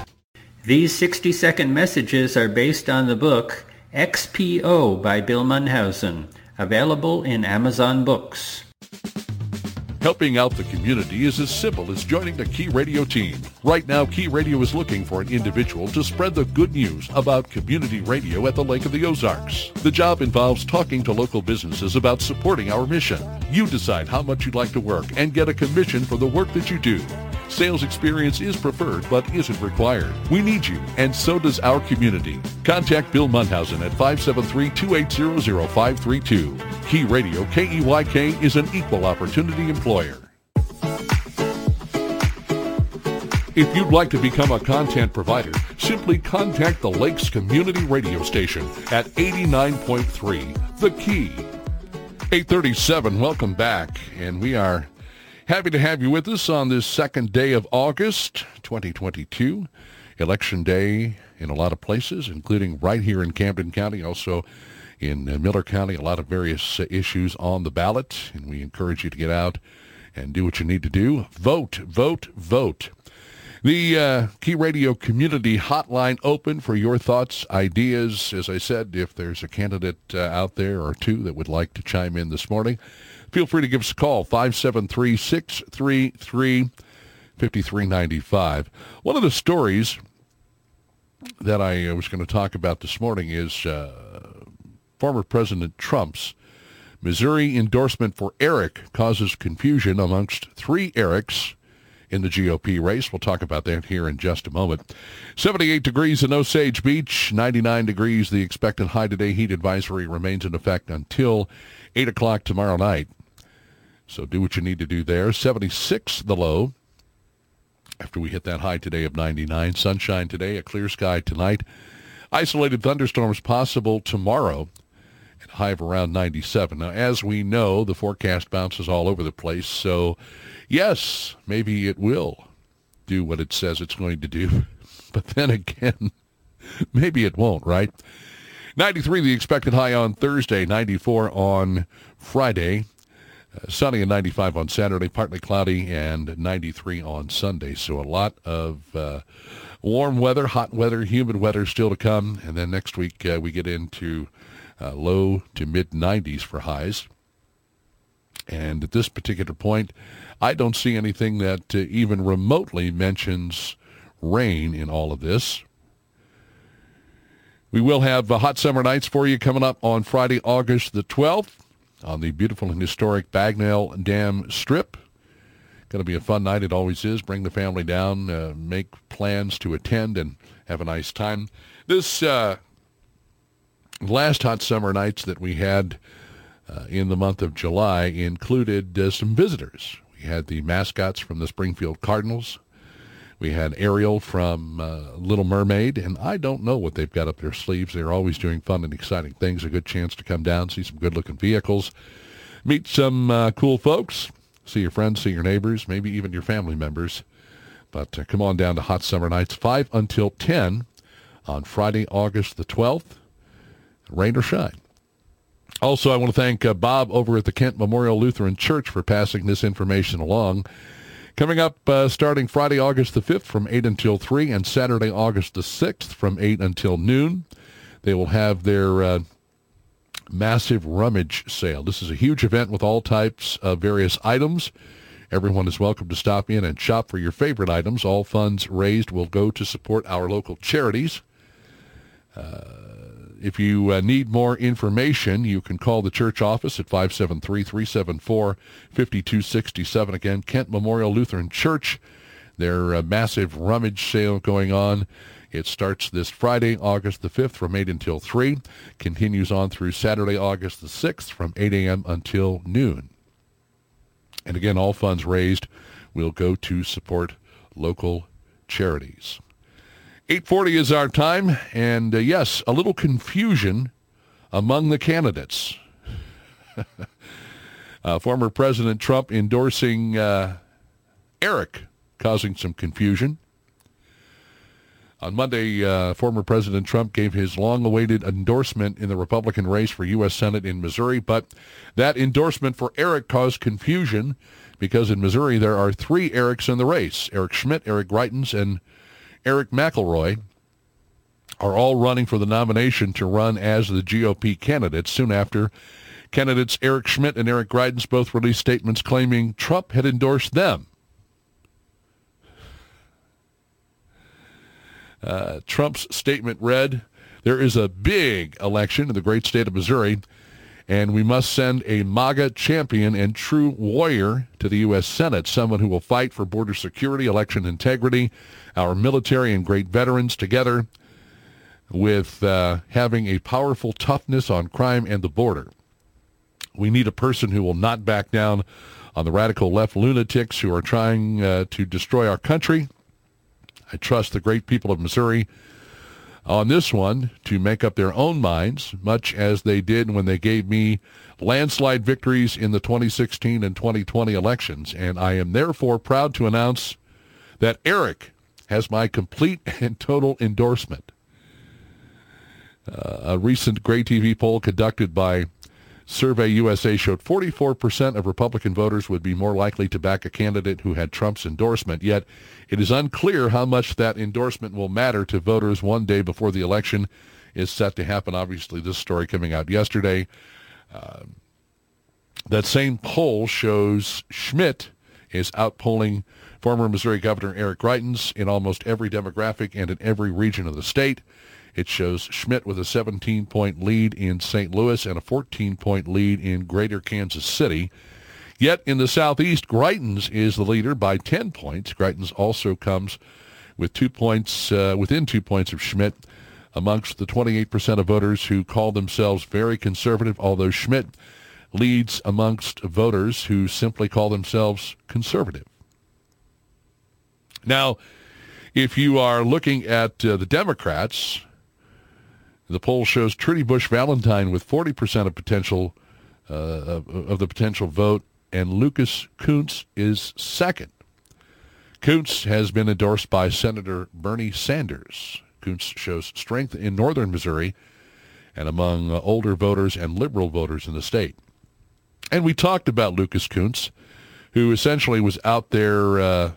These 60-second messages are based on the book XPO by Bill Munhausen, available in Amazon Books. Helping out the community is as simple as joining the Key Radio team. Right now, Key Radio is looking for an individual to spread the good news about community radio at the Lake of the Ozarks. The job involves talking to local businesses about supporting our mission. You decide how much you'd like to work and get a commission for the work that you do. Sales experience is preferred but isn't required. We need you, and so does our community. Contact Bill Munhausen at 573-280-0532. Key Radio, KEYK, is an equal opportunity employer. If you'd like to become a content provider, simply contact the Lakes Community Radio Station at 89.3 The Key. 837, welcome back. And we are Happy to have you with us on this second day of August 2022. Election day in a lot of places, including right here in Camden County, also in uh, Miller County, a lot of various uh, issues on the ballot, and we encourage you to get out and do what you need to do. Vote, vote, vote. The uh, Key Radio Community Hotline open for your thoughts, ideas. As I said, if there's a candidate uh, out there or two that would like to chime in this morning, feel free to give us a call, 573-633-5395. One of the stories that I was going to talk about this morning is uh, former President Trump's Missouri endorsement for Eric causes confusion amongst three Erics in the GOP race. We'll talk about that here in just a moment. 78 degrees in Osage Beach, 99 degrees. The expected high today. Heat advisory remains in effect until 8 o'clock tomorrow night. So do what you need to do there. 76 the low after we hit that high today of 99. Sunshine today, a clear sky tonight. Isolated thunderstorms possible tomorrow and high of around 97. Now, as we know, the forecast bounces all over the place. So, yes, maybe it will do what it says it's going to do. But then again, maybe it won't, right? 93 the expected high on Thursday, 94 on Friday. Uh, sunny and 95 on Saturday, partly cloudy, and 93 on Sunday. So a lot of uh, warm weather, hot weather, humid weather still to come. And then next week uh, we get into uh, low to mid 90s for highs. And at this particular point, I don't see anything that uh, even remotely mentions rain in all of this. We will have uh, hot summer nights for you coming up on Friday, August the 12th on the beautiful and historic Bagnell Dam Strip. Going to be a fun night. It always is. Bring the family down, uh, make plans to attend, and have a nice time. This uh, last hot summer nights that we had uh, in the month of July included uh, some visitors. We had the mascots from the Springfield Cardinals. We had Ariel from uh, Little Mermaid, and I don't know what they've got up their sleeves. They're always doing fun and exciting things. A good chance to come down, see some good-looking vehicles, meet some uh, cool folks, see your friends, see your neighbors, maybe even your family members. But uh, come on down to Hot Summer Nights, 5 until 10 on Friday, August the 12th, rain or shine. Also, I want to thank uh, Bob over at the Kent Memorial Lutheran Church for passing this information along. Coming up uh, starting Friday, August the 5th from 8 until 3 and Saturday, August the 6th from 8 until noon, they will have their uh, massive rummage sale. This is a huge event with all types of various items. Everyone is welcome to stop in and shop for your favorite items. All funds raised will go to support our local charities. Uh, if you uh, need more information, you can call the church office at 573-374-5267. Again, Kent Memorial Lutheran Church. Their uh, massive rummage sale going on. It starts this Friday, August the 5th from 8 until 3. Continues on through Saturday, August the 6th from 8 a.m. until noon. And again, all funds raised will go to support local charities. 840 is our time, and uh, yes, a little confusion among the candidates. uh, former President Trump endorsing uh, Eric, causing some confusion. On Monday, uh, former President Trump gave his long-awaited endorsement in the Republican race for U.S. Senate in Missouri, but that endorsement for Eric caused confusion because in Missouri there are three Erics in the race, Eric Schmitt, Eric Greitens, and Eric McElroy are all running for the nomination to run as the GOP candidates. Soon after, candidates Eric Schmitt and Eric Greitens both released statements claiming Trump had endorsed them. Uh, Trump's statement read, there is a big election in the great state of Missouri, and we must send a MAGA champion and true warrior to the U.S. Senate, someone who will fight for border security, election integrity, our military and great veterans together with uh, having a powerful toughness on crime and the border. We need a person who will not back down on the radical left lunatics who are trying uh, to destroy our country. I trust the great people of Missouri on this one to make up their own minds, much as they did when they gave me landslide victories in the 2016 and 2020 elections. And I am therefore proud to announce that Eric has my complete and total endorsement. Uh, a recent Gray TV poll conducted by Survey USA showed 44% of Republican voters would be more likely to back a candidate who had Trump's endorsement. Yet it is unclear how much that endorsement will matter to voters one day before the election is set to happen. Obviously, this story coming out yesterday. Uh, that same poll shows Schmitt is outpolling former Missouri Governor Eric Greitens in almost every demographic and in every region of the state. It shows Schmitt with a 17-point lead in St. Louis and a 14-point lead in Greater Kansas City. Yet in the Southeast, Greitens is the leader by 10 points. Greitens also comes with two points, uh, within two points of Schmitt amongst the 28% of voters who call themselves very conservative, although Schmitt leads amongst voters who simply call themselves conservative. Now, if you are looking at uh, the Democrats, the poll shows Trudy Busch Valentine with 40% of potential uh, of the potential vote, and Lucas Kunce is second. Kunce has been endorsed by Senator Bernie Sanders. Kunce shows strength in northern Missouri and among uh, older voters and liberal voters in the state. And we talked about Lucas Kunce, who essentially was out there uh,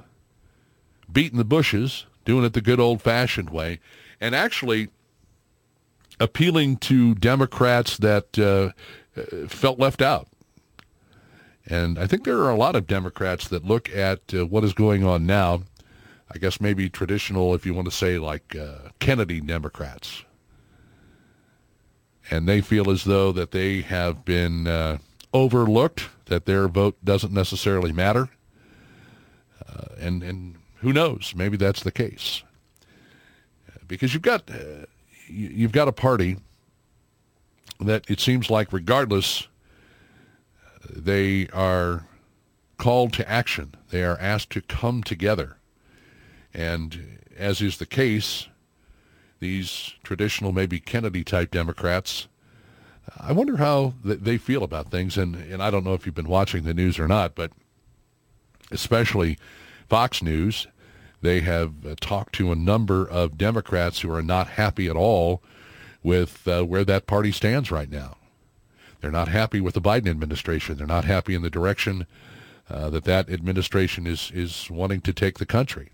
beating the bushes, doing it the good old-fashioned way, and actually appealing to Democrats that uh, felt left out. And I think there are a lot of Democrats that look at uh, what is going on now, I guess maybe traditional, if you want to say like uh, Kennedy Democrats. And they feel as though that they have been uh, overlooked, that their vote doesn't necessarily matter. Uh, and, and who knows? Maybe that's the case. Because you've got, uh, you've got a party that it seems like regardless, they are called to action. They are asked to come together. And as is the case, these traditional, maybe Kennedy-type Democrats, I wonder how they feel about things. And, and I don't know if you've been watching the news or not, but especially Fox News, they have uh, talked to a number of Democrats who are not happy at all with uh, where that party stands right now. They're not happy with the Biden administration. They're not happy in the direction uh, that that administration is is wanting to take the country.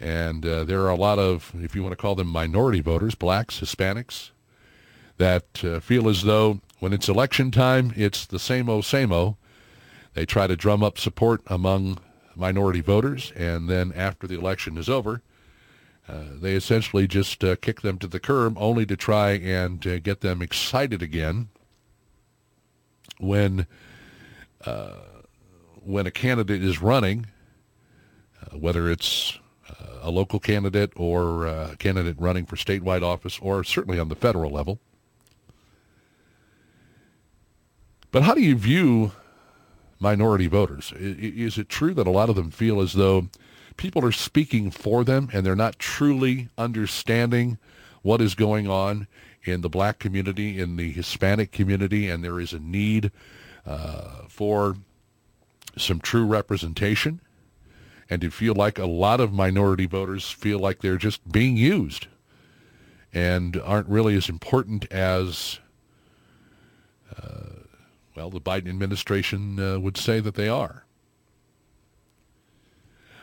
And uh, there are a lot of, if you want to call them minority voters, blacks, Hispanics, that uh, feel as though when it's election time, it's the same o same o. They try to drum up support among minority voters, and then after the election is over, uh, they essentially just uh, kick them to the curb only to try and uh, get them excited again when uh, when a candidate is running, uh, whether it's a local candidate or a candidate running for statewide office or certainly on the federal level. But how do you view minority voters? Is it true that a lot of them feel as though people are speaking for them and they're not truly understanding what is going on in the black community, in the Hispanic community, and there is a need uh, for some true representation? And to feel like a lot of minority voters feel like they're just being used and aren't really as important as uh, well, the Biden administration uh, would say that they are.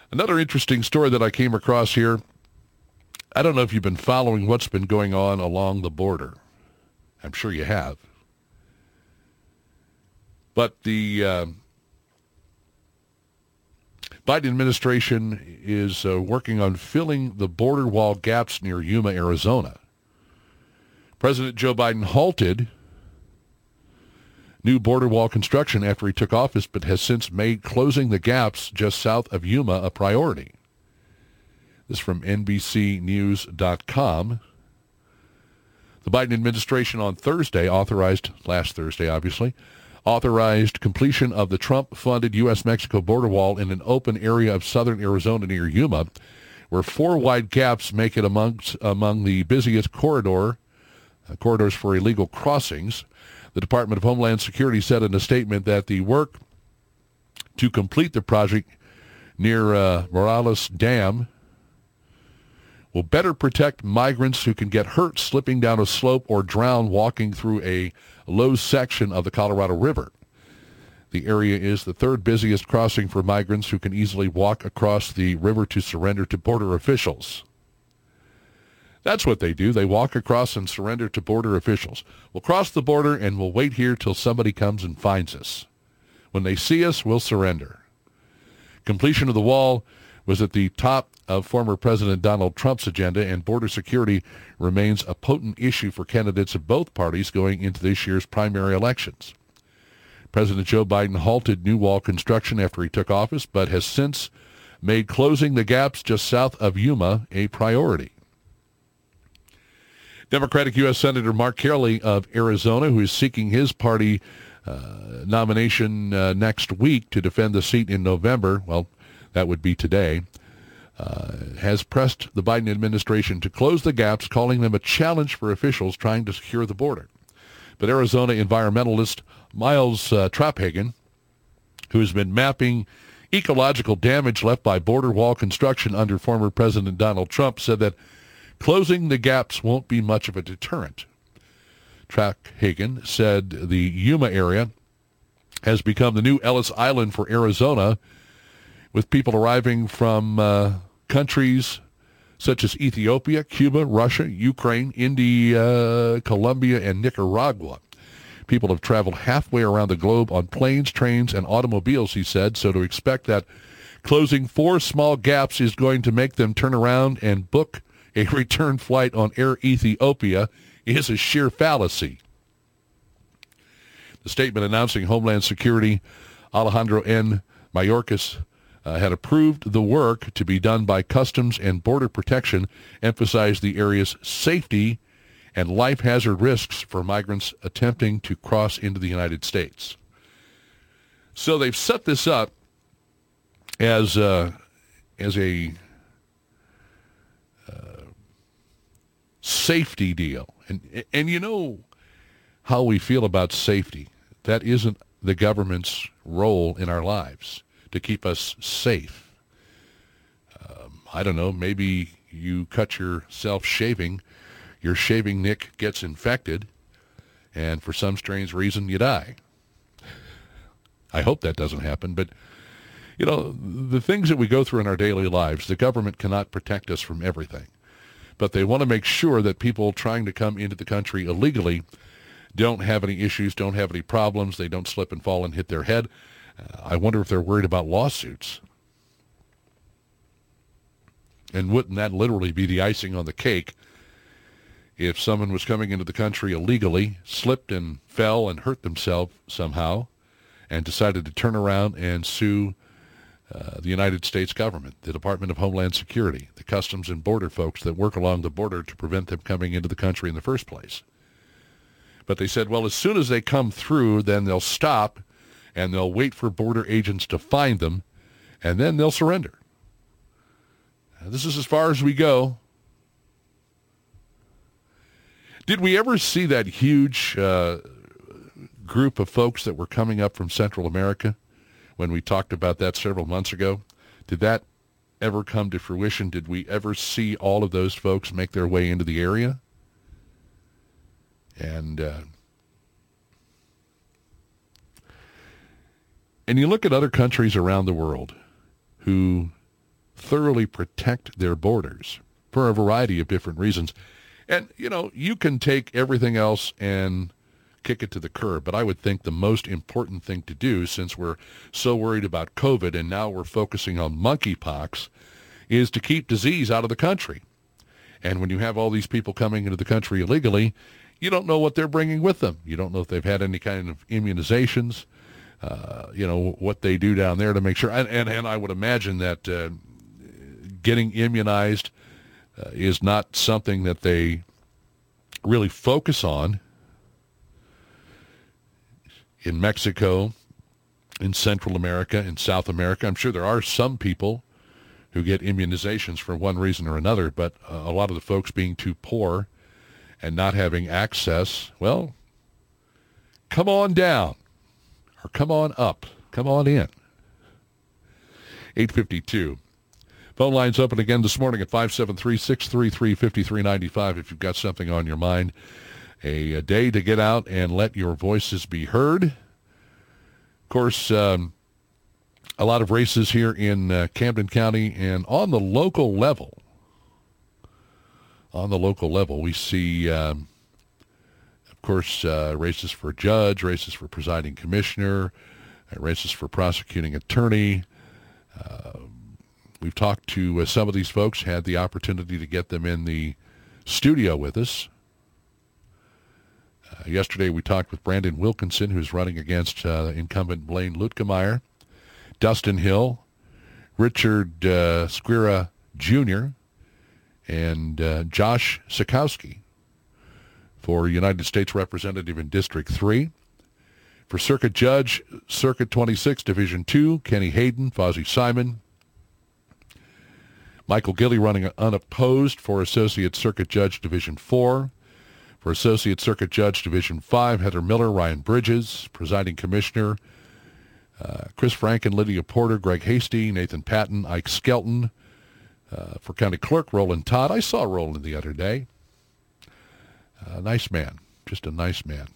Another interesting story that I came across here. I don't know if you've been following what's been going on along the border. I'm sure you have. But the uh, Biden administration is uh, working on filling the border wall gaps near Yuma, Arizona. President Joe Biden halted new border wall construction after he took office, but has since made closing the gaps just south of Yuma a priority. This from NBCNews.com. The Biden administration on Thursday authorized, last Thursday obviously, authorized completion of the Trump-funded U.S.-Mexico border wall in an open area of southern Arizona near Yuma, where four wide gaps make it amongst, among the busiest corridor uh, corridors for illegal crossings. The Department of Homeland Security said in a statement that the work to complete the project near uh, Morelos Dam will better protect migrants who can get hurt slipping down a slope or drown walking through a low section of the Colorado River. The area is the third busiest crossing for migrants who can easily walk across the river to surrender to border officials. That's what they do. They walk across and surrender to border officials. We'll cross the border and we'll wait here till somebody comes and finds us. When they see us, we'll surrender. Completion of the wall was at the top of former President Donald Trump's agenda, and border security remains a potent issue for candidates of both parties going into this year's primary elections. President Joe Biden halted new wall construction after he took office, but has since made closing the gaps just south of Yuma a priority. Democratic U.S. Senator Mark Kelly of Arizona, who is seeking his party uh, nomination uh, next week to defend the seat in November, well, that would be today, uh, has pressed the Biden administration to close the gaps, calling them a challenge for officials trying to secure the border. But Arizona environmentalist Myles uh, Traphagen, who has been mapping ecological damage left by border wall construction under former President Donald Trump, said that Closing the gaps won't be much of a deterrent. Traphagen said the Yuma area has become the new Ellis Island for Arizona, with people arriving from uh, countries such as Ethiopia, Cuba, Russia, Ukraine, India, Colombia, and Nicaragua. People have traveled halfway around the globe on planes, trains, and automobiles, he said, so to expect that closing four small gaps is going to make them turn around and book a return flight on Air Ethiopia is a sheer fallacy. The statement announcing Homeland Security Alejandro N. Mayorkas uh, had approved the work to be done by Customs and Border Protection, emphasized the area's safety and life hazard risks for migrants attempting to cross into the United States. So they've set this up as uh, as a safety deal, and and you know how we feel about safety. That isn't the government's role in our lives to keep us safe. Um, I don't know. Maybe you cut yourself shaving, your shaving nick gets infected, and for some strange reason you die. I hope that doesn't happen, but you know, the things that we go through in our daily lives, the government cannot protect us from everything. But they want to make sure that people trying to come into the country illegally don't have any issues, don't have any problems, they don't slip and fall and hit their head. Uh, I wonder if they're worried about lawsuits. And wouldn't that literally be the icing on the cake if someone was coming into the country illegally, slipped and fell and hurt themselves somehow, and decided to turn around and sue uh, the United States government, the Department of Homeland Security, the Customs and Border folks that work along the border to prevent them coming into the country in the first place. But they said, well, as soon as they come through, then they'll stop and they'll wait for border agents to find them, and then they'll surrender. Now, this is as far as we go. Did we ever see that huge uh, group of folks that were coming up from Central America? When we talked about that several months ago. Did that ever come to fruition? Did we ever see all of those folks make their way into the area? And uh, and you look at other countries around the world who thoroughly protect their borders for a variety of different reasons. And you know, you can take everything else and kick it to the curb. But I would think the most important thing to do, since we're so worried about COVID and now we're focusing on monkeypox, is to keep disease out of the country. And when you have all these people coming into the country illegally, you don't know what they're bringing with them. You don't know if they've had any kind of immunizations, uh, you know, what they do down there to make sure. And, and, and I would imagine that uh, getting immunized uh, is not something that they really focus on in Mexico, in Central America, in South America. I'm sure there are some people who get immunizations for one reason or another, but uh, a lot of the folks being too poor and not having access, well, come on down or come on up. Come on in. 852. Phone lines open again this morning at 573-633-5395 if you've got something on your mind a, a day to get out and let your voices be heard. Of course, um, a lot of races here in uh, Camden County and on the local level. On the local level, we see, um, of course, uh, races for judge, races for presiding commissioner, uh, races for prosecuting attorney. Uh, we've talked to uh, some of these folks, had the opportunity to get them in the studio with us yesterday we talked with Brandon Wilkinson, who's running against uh, incumbent Blaine Luetkemeyer, Dustin Hill, Richard uh, Squira Jr., and uh, Josh Sikowski for United States Representative in District 3. For Circuit Judge, Circuit 26, Division 2, Kenny Hayden, Fozzie Simon, Michael Gilly running unopposed for Associate Circuit Judge Division 4. For Associate Circuit Judge Division 5, Heather Miller, Ryan Bridges, Presiding Commissioner, uh, Chris Franken, Lydia Porter, Greg Hasty, Nathan Patton, Ike Skelton. Uh, for County Clerk, Roland Todd. I saw Roland the other day. A nice man, just a nice man.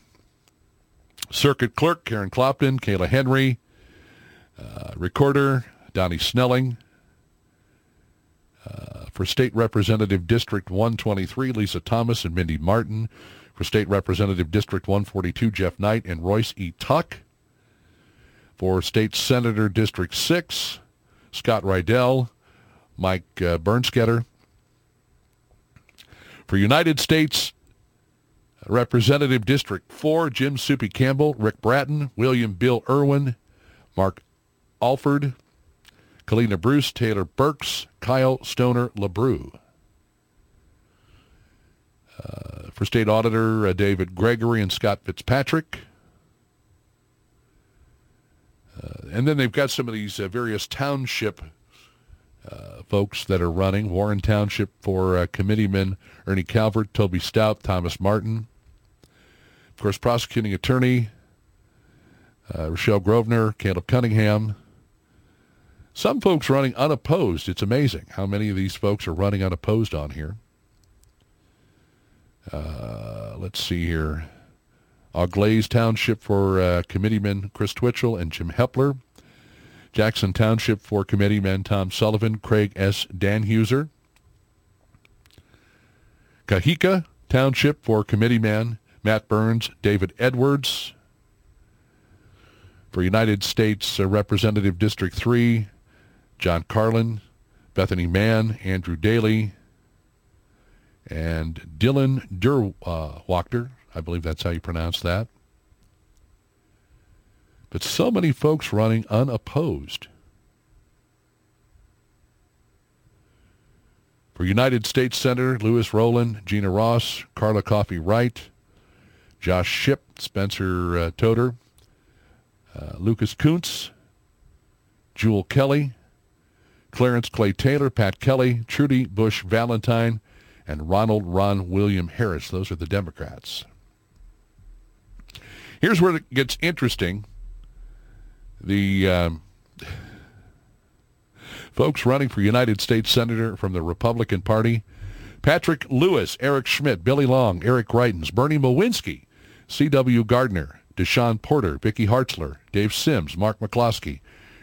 Circuit Clerk, Karen Clopton, Kayla Henry. Uh, recorder, Donnie Snelling. For State Representative District 123, Lisa Thomas and Mindy Martin. For State Representative District 142, Jeff Knight and Royce E. Tuck. For State Senator District 6, Scott Rydell, Mike uh, Bernskoetter. For United States Representative District 4, Jim Soupy Campbell, Rick Brattin, William Bill Irwin, Mark Alford, Kalena Bruce, Taylor Burks, Kyle Stoner LaBrue. Uh, for state auditor, uh, David Gregory and Scott Fitzpatrick. Uh, and then they've got some of these uh, various township uh, folks that are running. Warren Township for uh, committeemen Ernie Calvert, Toby Stout, Thomas Martin. Of course, prosecuting attorney Rochelle Grosvenor, Caleb Cunningham. Some folks running unopposed. It's amazing how many of these folks are running unopposed on here. Uh, let's see here. Auglaize Township for uh, committeemen Chris Twitchell and Jim Hepler. Jackson Township for committeemen Tom Sullivan, Craig S. Danhuser. Kahika Township for committeeman Matt Burns, David Edwards. For United States uh, Representative District 3, John Carlin, Bethany Mann, Andrew Daly, and Dylan Derwachter. I believe that's how you pronounce that. But so many folks running unopposed. For United States Senator Lewis Rowland, Gina Ross, Carla Coffey Wright, Josh Ship, Spencer uh, Toder, uh, Lucas Kunce, Jewel Kelly, Clarence Clay Taylor, Pat Kelly, Trudy Busch Valentine, and Ronald Ron William Harris. Those are the Democrats. Here's where it gets interesting. The um, folks running for United States Senator from the Republican Party, Patrick Lewis, Eric Schmitt, Billy Long, Eric Greitens, Bernie Mowinski, C.W. Gardner, Deshon Porter, Vicky Hartzler, Dave Sims, Mark McCloskey,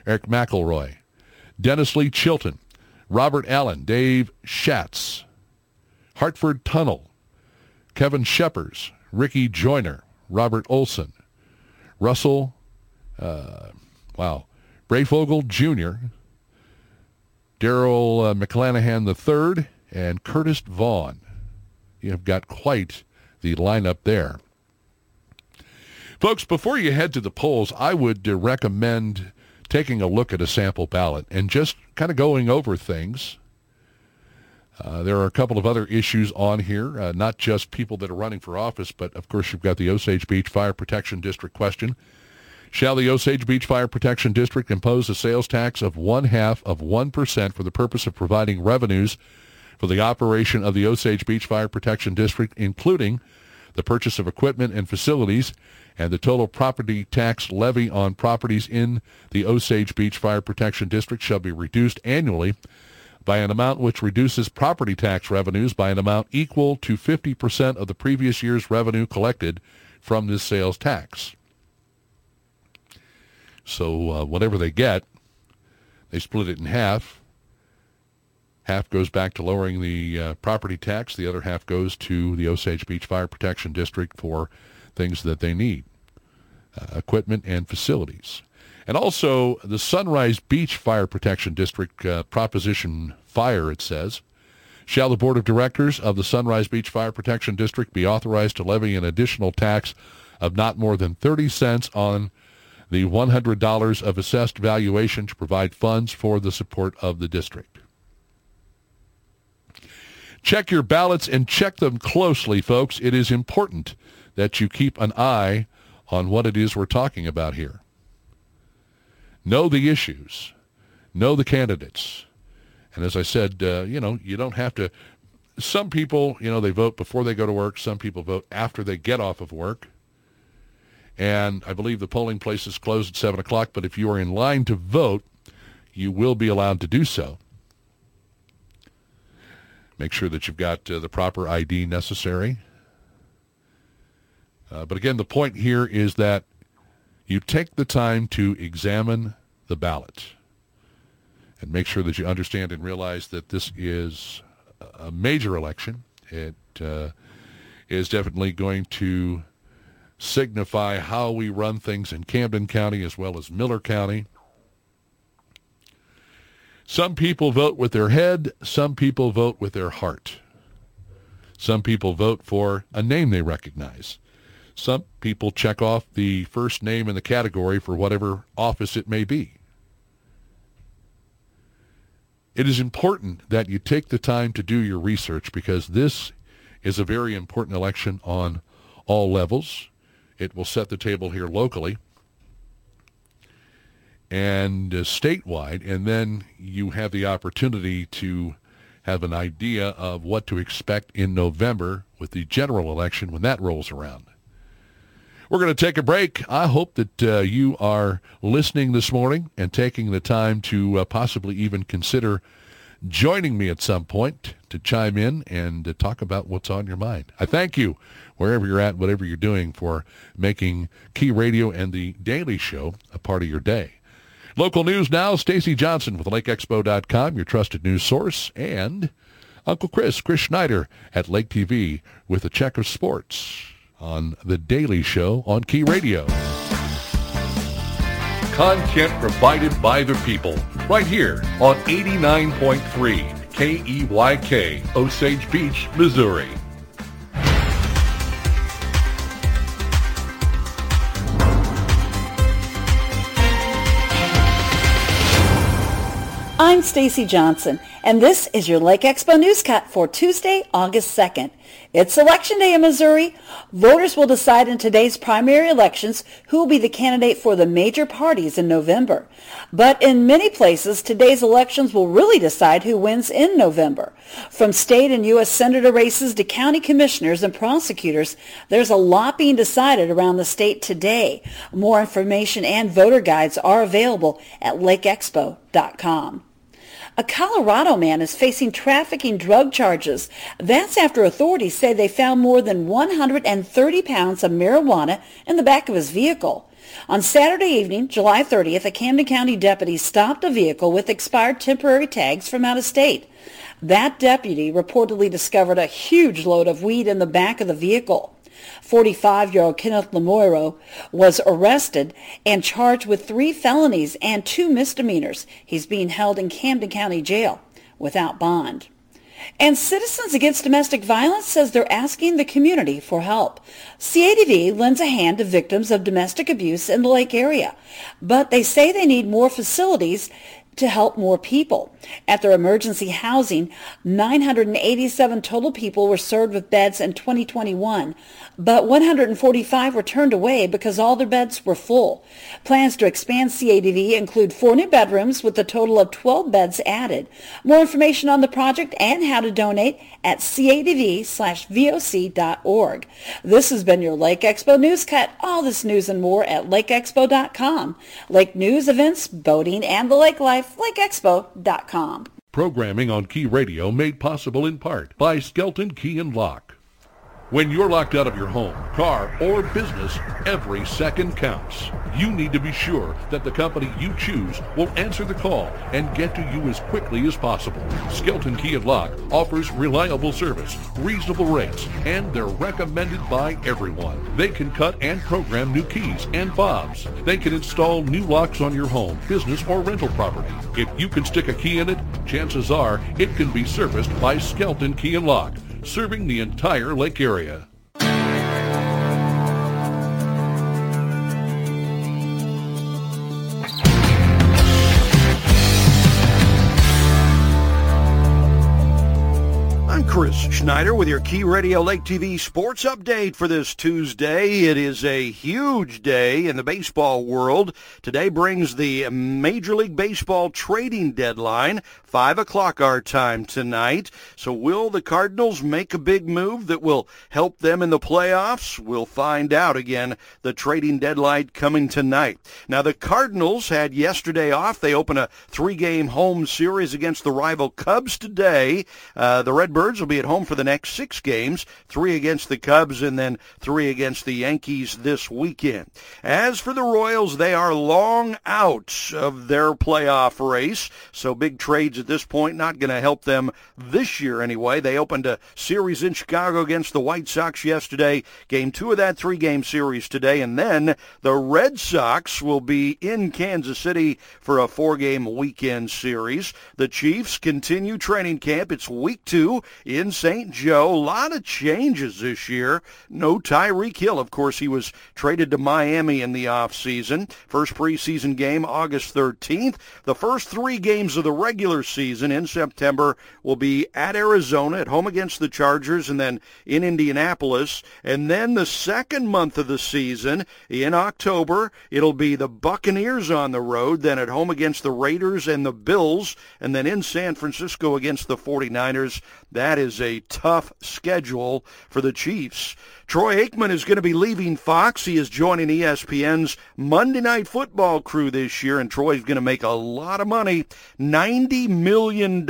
Eric McElroy, Dennis Lee Chilton, Robert Allen, Dave Schatz, Hartford Tunnell, Kevin Schepers, Ricky Joyner, Robert Olson, Russell, uh, wow, Breyfogle Jr., Daryl uh, McClanahan III, and Curtis Vaughn. You have got quite the lineup there. Folks, before you head to the polls, I would uh, recommend taking a look at a sample ballot and just kind of going over things uh, there are a couple of other issues on here, uh, not just people that are running for office, but of course you've got the Osage Beach Fire Protection District question. Shall the Osage Beach Fire Protection District impose a sales tax of one half of 1% for the purpose of providing revenues for the operation of the Osage Beach Fire Protection District, including the purchase of equipment and facilities, and the total property tax levy on properties in the Osage Beach Fire Protection District shall be reduced annually by an amount which reduces property tax revenues by an amount equal to 50% of the previous year's revenue collected from this sales tax. So uh, whatever they get, they split it in half. Half goes back to lowering the uh, property tax. The other half goes to the Osage Beach Fire Protection District for things that they need, uh, equipment and facilities. And also the Sunrise Beach Fire Protection District uh, Proposition Fire, it says. Shall the Board of Directors of the Sunrise Beach Fire Protection District be authorized to levy an additional tax of not more than 30 cents on the $100 of assessed valuation to provide funds for the support of the district? Check your ballots and check them closely, folks. It is important that you keep an eye on what it is we're talking about here. Know the issues. Know the candidates. And as I said, uh, you know, you don't have to. Some people, you know, they vote before they go to work. Some people vote after they get off of work. And I believe the polling places close at 7 o'clock, but if you are in line to vote, you will be allowed to do so. Make sure that you've got uh, the proper ID necessary. Uh, but again, the point here is that you take the time to examine the ballot and make sure that you understand and realize that this is a major election. It uh, is definitely going to signify how we run things in Camden County as well as Miller County. Some people vote with their head. Some people vote with their heart. Some people vote for a name they recognize. Some people check off the first name in the category for whatever office it may be. it is important that you take the time to do your research because this is a very important election on all levels. It will set the table here locally and uh, statewide, and then you have the opportunity to have an idea of what to expect in November with the general election when that rolls around. We're going to take a break. I hope that uh, you are listening this morning and taking the time to uh, possibly even consider joining me at some point to chime in and to talk about what's on your mind. I thank you wherever you're at, whatever you're doing, for making Key Radio and the Daily Show a part of your day. Local news now, Stacy Johnson with LakeExpo.com, your trusted news source, and Uncle Chris, Chris Schneider at Lake TV with a check of sports on The Daily Show on Key Radio. Content provided by the people, right here on 89.3 KEYK, Osage Beach, Missouri. I'm Stacy Johnson, and this is your Lake Expo Newscut for Tuesday, August 2nd. It's Election Day in Missouri. Voters will decide in today's primary elections who will be the candidate for the major parties in November. But in many places, today's elections will really decide who wins in November. From state and U.S. Senator races to county commissioners and prosecutors, there's a lot being decided around the state today. More information and voter guides are available at lakeexpo.com. A Colorado man is facing trafficking drug charges. That's after authorities say they found more than 130 pounds of marijuana in the back of his vehicle. On Saturday evening, July 30th, a Camden County deputy stopped a vehicle with expired temporary tags from out of state. That deputy reportedly discovered a huge load of weed in the back of the vehicle. 45-year-old Kenneth Lamoiro was arrested and charged with three felonies and two misdemeanors. He's being held in Camden County Jail without bond. And Citizens Against Domestic Violence says they're asking the community for help. CADV lends a hand to victims of domestic abuse in the Lake area, but they say they need more facilities to help more people. At their emergency housing, 987 total people were served with beds in 2021, but 145 were turned away because all their beds were full. Plans to expand CADV include four new bedrooms with a total of 12 beds added. More information on the project and how to donate at cadv-voc.org. This has been your Lake Expo News Cut. All this news and more at lakeexpo.com. Lake news, events, boating, and the lake life, lakeexpo.com. Programming on Key Radio made possible in part by Skelton Key and Lock. When you're locked out of your home, car, or business, every second counts. You need to be sure that the company you choose will answer the call and get to you as quickly as possible. Skelton Key and Lock offers reliable service, reasonable rates, and they're recommended by everyone. They can cut and program new keys and fobs. They can install new locks on your home, business, or rental property. If you can stick a key in it, chances are it can be serviced by Skelton Key and Lock serving the entire lake area. Chris Schneider with your Key Radio Lake TV sports update for this Tuesday. It is a huge day in the baseball world. Today brings the Major League Baseball trading deadline, 5 o'clock our time tonight. So will the Cardinals make a big move that will help them in the playoffs? We'll find out again. The trading deadline coming tonight. Now the Cardinals had yesterday off. They open a three-game home series against the rival Cubs today. Uh, the Redbirds will be at home for the next six games, three against the Cubs and then three against the Yankees this weekend. As for the Royals, they are long out of their playoff race, so big trades at this point not going to help them this year anyway. They opened a series in Chicago against the White Sox yesterday, game two of that three-game series today, and then the Red Sox will be in Kansas City for a four-game weekend series. The Chiefs continue training camp. It's week two St. Joe. A lot of changes this year. No Tyreek Hill. Of course, he was traded to Miami in the offseason. First preseason game August 13th. The first three games of the regular season in September will be at Arizona, at home against the Chargers, and then in Indianapolis. And then the second month of the season in October, it'll be the Buccaneers on the road, then at home against the Raiders and the Bills, and then in San Francisco against the 49ers. That is a tough schedule for the Chiefs. Troy Aikman is going to be leaving Fox. He is joining ESPN's Monday Night Football crew this year, and Troy's going to make a lot of money, $90 million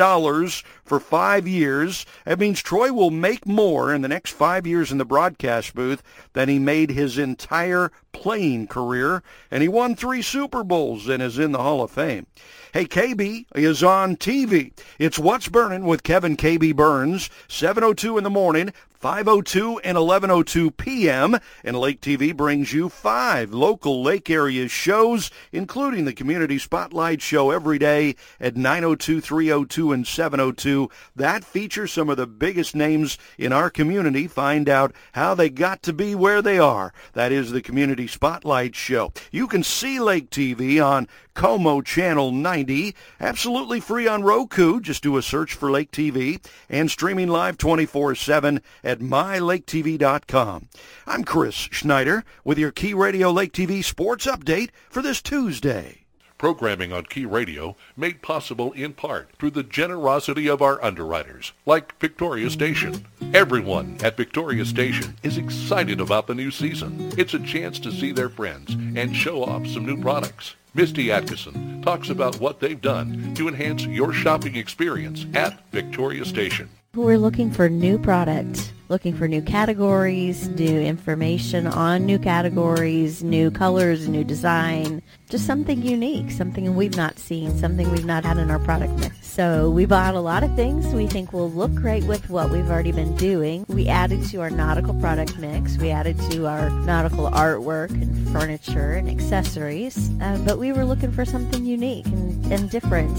for five years. That means Troy will make more in the next five years in the broadcast booth than he made his entire playing career, and he won three Super Bowls and is in the Hall of Fame. Hey, KB is on TV. It's What's Burning with Kevin KB Burns, 7.02 in the morning, 5.02 and 11.02 p.m. And Lake TV brings you five local lake area shows, including the Community Spotlight Show every day at 9.02, 3.02, and 7.02. That features some of the biggest names in our community. Find out how they got to be where they are. That is the Community Spotlight Show. You can see Lake TV on KOMO Channel 90, absolutely free on Roku. Just do a search for Lake TV and streaming live 24-7 at mylaketv.com. I'm Chris Schneider with your Key Radio Lake TV sports update for this Tuesday. Programming on Key Radio made possible in part through the generosity of our underwriters, like Victoria Station. Everyone at Victoria Station is excited about the new season. It's a chance to see their friends and show off some new products. Misty Atkinson talks about what they've done to enhance your shopping experience at Victoria Station. We're looking for new product looking for new categories, new information on new categories, new colors, new design, just something unique, something we've not seen, something we've not had in our product mix. So we bought a lot of things we think will look great with what we've already been doing. We added to our nautical product mix. We added to our nautical artwork and furniture and accessories. Uh, but we were looking for something unique and, and different.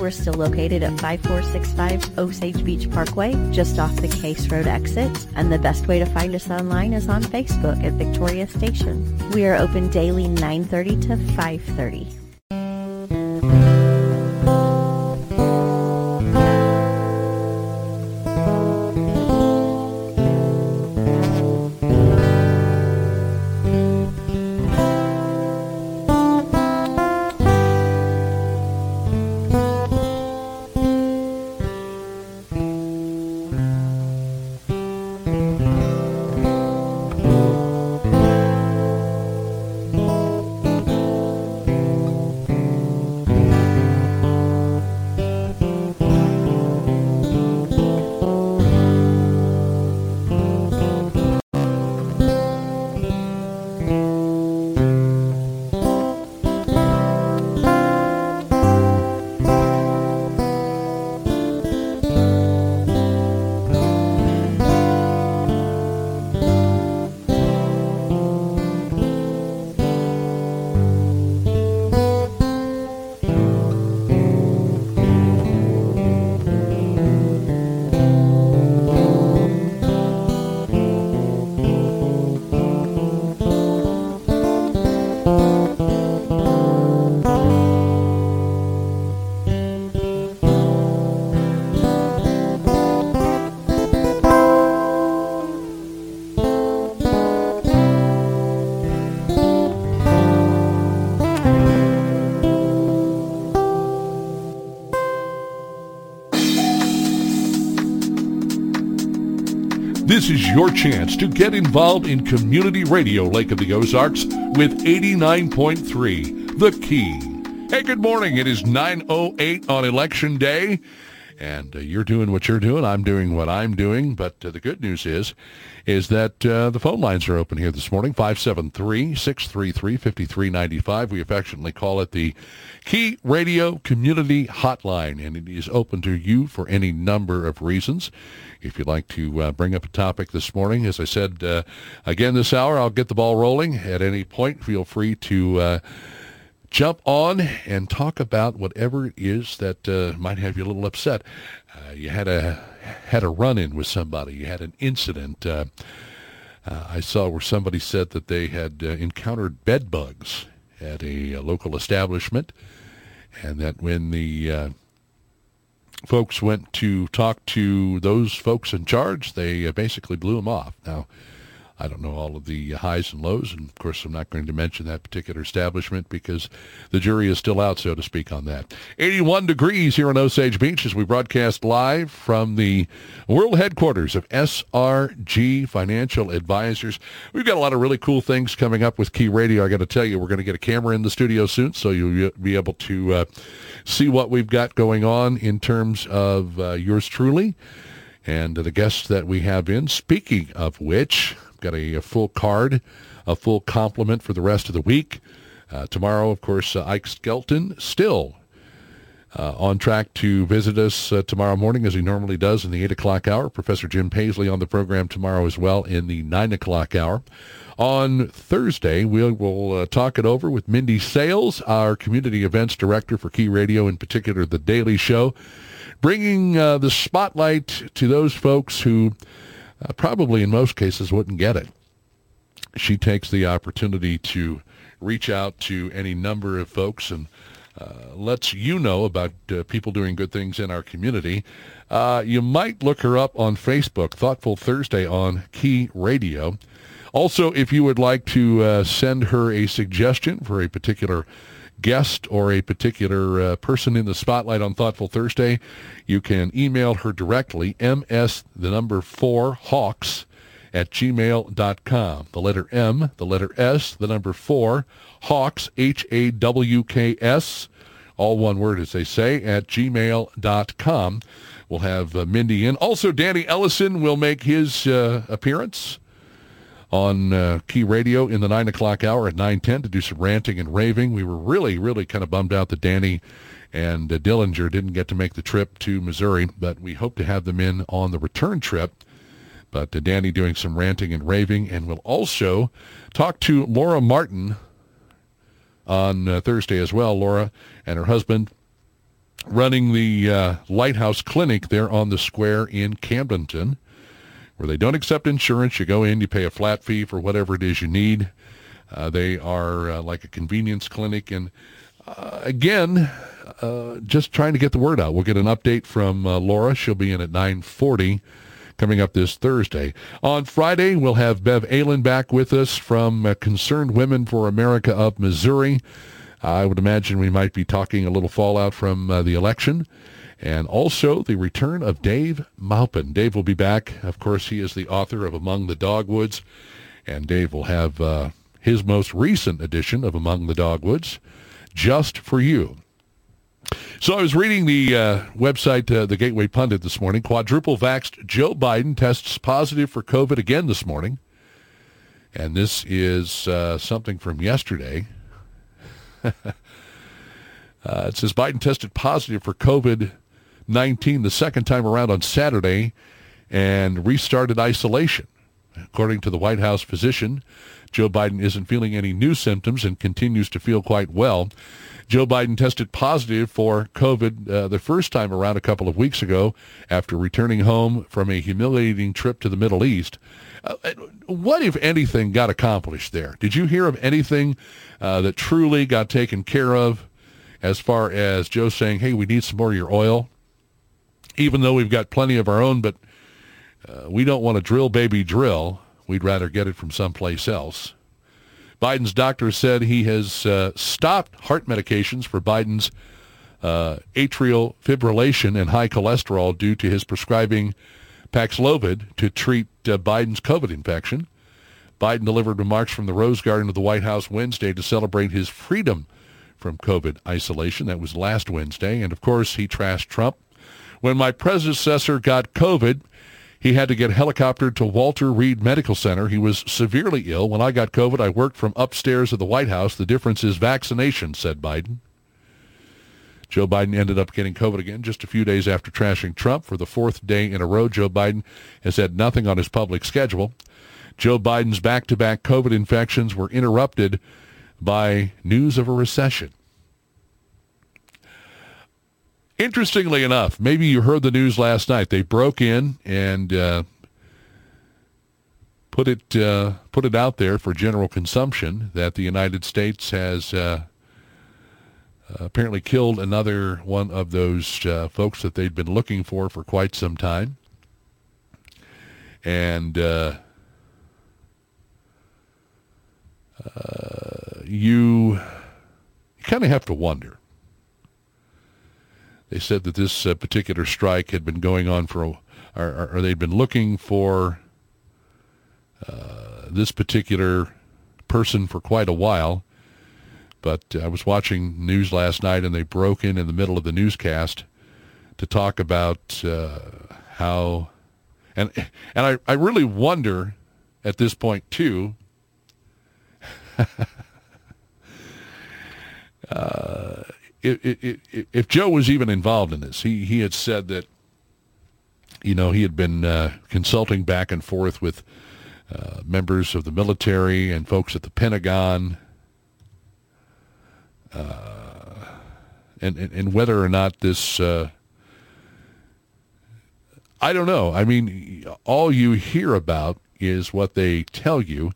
We're still located at 5465 Osage Beach Parkway, just off the Case Road exit. And the best way to find us online is on Facebook at Victoria Station. We are open daily 9.30 to 5.30. This is your chance to get involved in community radio Lake of the Ozarks with 89.3 The Key. Hey, good morning. It is 9.08 on Election Day. And uh, you're doing what you're doing. I'm doing what I'm doing. But uh, the good news is, is that uh, the phone lines are open here this morning, 573-633-5395. We affectionately call it the Key Radio Community Hotline, and it is open to you for any number of reasons. If you'd like to uh, bring up a topic this morning, as I said, uh, again this hour, I'll get the ball rolling. At any point, feel free to uh, jump on and talk about whatever it is that uh, might have you a little upset. Uh, you had a had a run-in with somebody, you had an incident. Uh, uh, I saw where somebody said that they had uh, encountered bed bugs at a, a, local establishment, and that when the uh, folks went to talk to those folks in charge, they uh, basically blew them off. Now, I don't know all of the highs and lows, and of course, I'm not going to mention that particular establishment because the jury is still out, so to speak, on that. 81 degrees here in Osage Beach as we broadcast live from the world headquarters of SRG Financial Advisors. We've got a lot of really cool things coming up with Key Radio. I got to tell you, we're going to get a camera in the studio soon, so you'll be able to uh, see what we've got going on in terms of uh, yours truly and the guests that we have in. Speaking of which, Got a, a, full card, a full complement for the rest of the week. Uh, tomorrow, of course, uh, Ike Skelton still uh, on track to visit us uh, tomorrow morning as he normally does in the 8 o'clock hour. Professor Jim Paisley on the program tomorrow as well in the 9 o'clock hour. On Thursday, we will uh, talk it over with Mindy Sales, our community events director for Key Radio, in particular The Daily Show, bringing uh, the spotlight to those folks who uh, probably in most cases wouldn't get it. She takes the opportunity to reach out to any number of folks and uh, lets you know about uh, people doing good things in our community. Uh, you might look her up on Facebook, Thoughtful Thursday on Key Radio. Also, if you would like to uh, send her a suggestion for a particular guest or a particular uh, person in the spotlight on Thoughtful Thursday, you can email her directly, ms, the number four, hawks at gmail.com. The letter M, the letter S, the number four, hawks, H-A-W-K-S, all one word as they say, at gmail.com. We'll have uh, Mindy in. Also, Danny Ellison will make his uh, appearance on uh, Key Radio in the 9 o'clock hour at 9.10 to do some ranting and raving. We were really, really kind of bummed out that Danny and uh, Dillinger didn't get to make the trip to Missouri, but we hope to have them in on the return trip. But uh, Danny doing some ranting and raving, and we'll also talk to Laura Martin on uh, Thursday as well. Laura and her husband running the uh, Lighthouse Clinic there on the square in Camdenton where they don't accept insurance. You go in, you pay a flat fee for whatever it is you need. Uh, they are uh, like a convenience clinic. And uh, again, uh, just trying to get the word out. We'll get an update from uh, Laura. She'll be in at 940 coming up this Thursday. On Friday, we'll have Bev Aylen back with us from uh, Concerned Women for America of Missouri. I would imagine we might be talking a little fallout from the election and also the return of Dave Maupin. Dave will be back. Of course, he is the author of Among the Dogwoods, and Dave will have uh, his most recent edition of Among the Dogwoods, Just for You. So I was reading the uh, website, uh, the Gateway Pundit this morning. Quadruple vaxxed Joe Biden tests positive for COVID again this morning. And this is uh, something from yesterday. uh, it says Biden tested positive for COVID 19 the second time around on Saturday and restarted isolation. According to the White House physician, Joe Biden isn't feeling any new symptoms and continues to feel quite well. Joe Biden tested positive for COVID uh, the first time around a couple of weeks ago after returning home from a humiliating trip to the Middle East. Uh, what, if anything, got accomplished there? Did you hear of anything uh, that truly got taken care of as far as Joe saying, hey, we need some more of your oil? Even though we've got plenty of our own, but uh, we don't want to drill baby drill. We'd rather get it from someplace else. Biden's doctor said he has uh, stopped heart medications for Biden's uh, atrial fibrillation and high cholesterol due to his prescribing Paxlovid to treat uh, Biden's COVID infection. Biden delivered remarks from the Rose Garden of the White House Wednesday to celebrate his freedom from COVID isolation. That was last Wednesday. And of course, he trashed Trump when my predecessor got COVID, he had to get helicoptered to Walter Reed Medical Center. He was severely ill. When I got COVID, I worked from upstairs of the White House. The difference is vaccination, said Biden. Joe Biden ended up getting COVID again just a few days after trashing Trump. For the fourth day in a row, Joe Biden has had nothing on his public schedule. Joe Biden's back-to-back COVID infections were interrupted by news of a recession. Interestingly enough, maybe you heard the news last night. They broke in and uh, put it uh, put it out there for general consumption that the United States has uh, apparently killed another one of those uh, folks that they'd been looking for for quite some time, and uh, uh, you you kind of have to wonder they said that this uh, particular strike had been going on for, or, or they'd been looking for uh, this particular person for quite a while. But I was watching news last night, and they broke in in the middle of the newscast to talk about uh, how, and and I, I really wonder at this point too. uh, if Joe was even involved in this, he, he had said that, you know, he had been uh, consulting back and forth with uh, members of the military and folks at the Pentagon, uh, and, and, and whether or not this, uh, I don't know. I mean, all you hear about is what they tell you,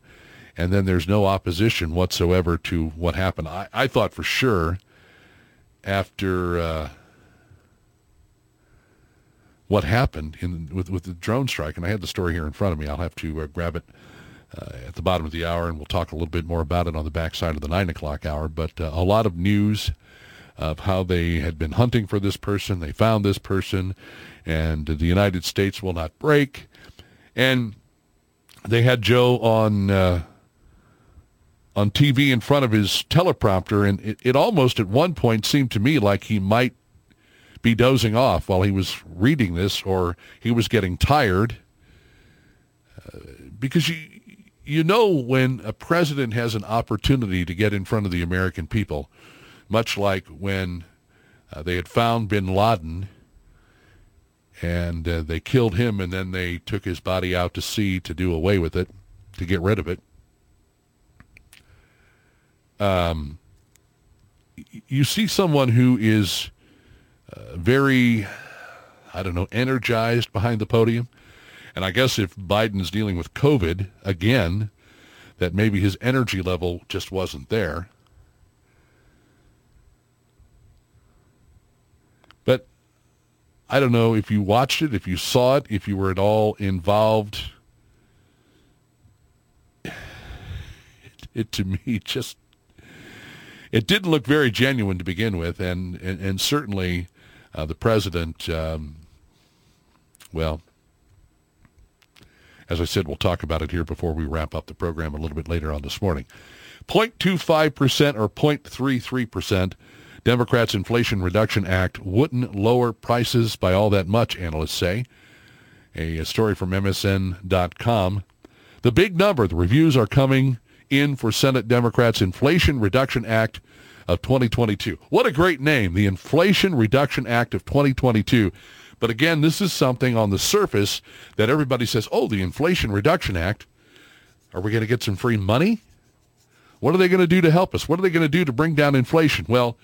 and then there's no opposition whatsoever to what happened. I, I thought for sure after uh, what happened in with with the drone strike, and I had the story here in front of me. I'll have to uh, grab it uh, at the bottom of the hour, and we'll talk a little bit more about it on the backside of the nine o'clock hour. But uh, a lot of news of how they had been hunting for this person, they found this person, and the United States will not break, and they had Joe on uh, on TV in front of his teleprompter, and it, it, almost at one point seemed to me like he might be dozing off while he was reading this, or he was getting tired. Uh, because you you know when a president has an opportunity to get in front of the American people, much like when uh, they had found Bin Laden and uh, they killed him, and then they took his body out to sea to do away with it, to get rid of it um, you see someone who is uh, very, I don't know, energized behind the podium. And I guess if Biden's dealing with COVID again, that maybe his energy level just wasn't there. But I don't know if you watched it, if you saw it, if you were at all involved. It, it to me just it didn't look very genuine to begin with, and and, and certainly uh, the president, um, well, as I said, we'll talk about it here before we wrap up the program a little bit later on this morning. 0.25% or 0.33%. Democrats' Inflation Reduction Act wouldn't lower prices by all that much, analysts say. A, a story from MSN.com. The big number, the reviews are coming in for Senate Democrats' Inflation Reduction Act of 2022. What a great name, the Inflation Reduction Act of 2022. But again, this is something on the surface that everybody says, oh, the Inflation Reduction Act. Are we going to get some free money? What are they going to do to help us? What are they going to do to bring down inflation? Well,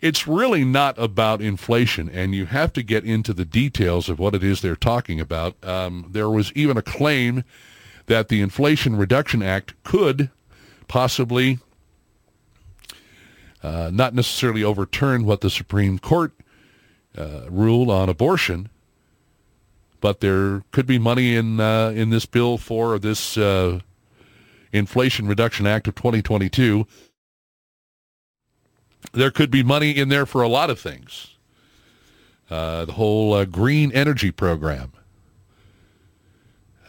it's really not about inflation, and you have to get into the details of what it is they're talking about. Um, there was even a claim that the Inflation Reduction Act could possibly uh, not necessarily overturn what the Supreme Court uh, ruled on abortion, but there could be money in uh, in this bill for this uh, Inflation Reduction Act of 2022. There could be money in there for a lot of things. Uh, the whole uh, green energy program.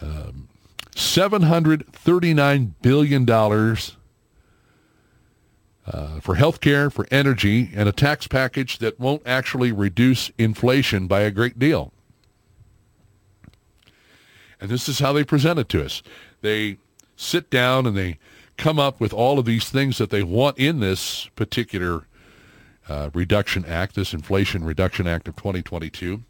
Um, $739 billion uh, for health care, for energy, and a tax package that won't actually reduce inflation by a great deal. And this is how they present it to us. They sit down and they come up with all of these things that they want in this particular uh, Reduction Act, this Inflation Reduction Act of 2022.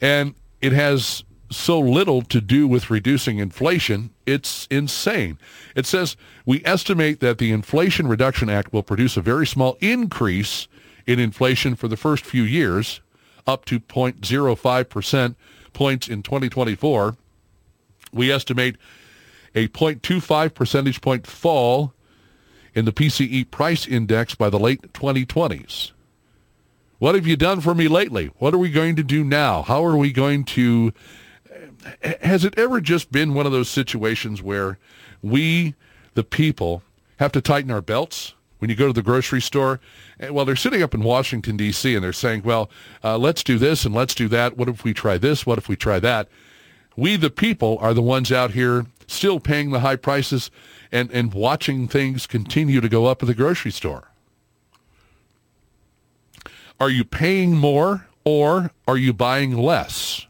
And it has so little to do with reducing inflation, it's insane. It says we estimate that the Inflation Reduction Act will produce a very small increase in inflation for the first few years, up to 0.05% points in 2024. We estimate a 0.25 percentage point fall in the PCE price index by the late 2020s. What have you done for me lately? What are we going to do now? How are we going to... Has it ever just been one of those situations where we, the people, have to tighten our belts? When you go to the grocery store, well, they're sitting up in Washington, D.C., and they're saying, well, uh, let's do this and let's do that. What if we try this? What if we try that? We, the people, are the ones out here still paying the high prices and, and watching things continue to go up at the grocery store. Are you paying more or are you buying less?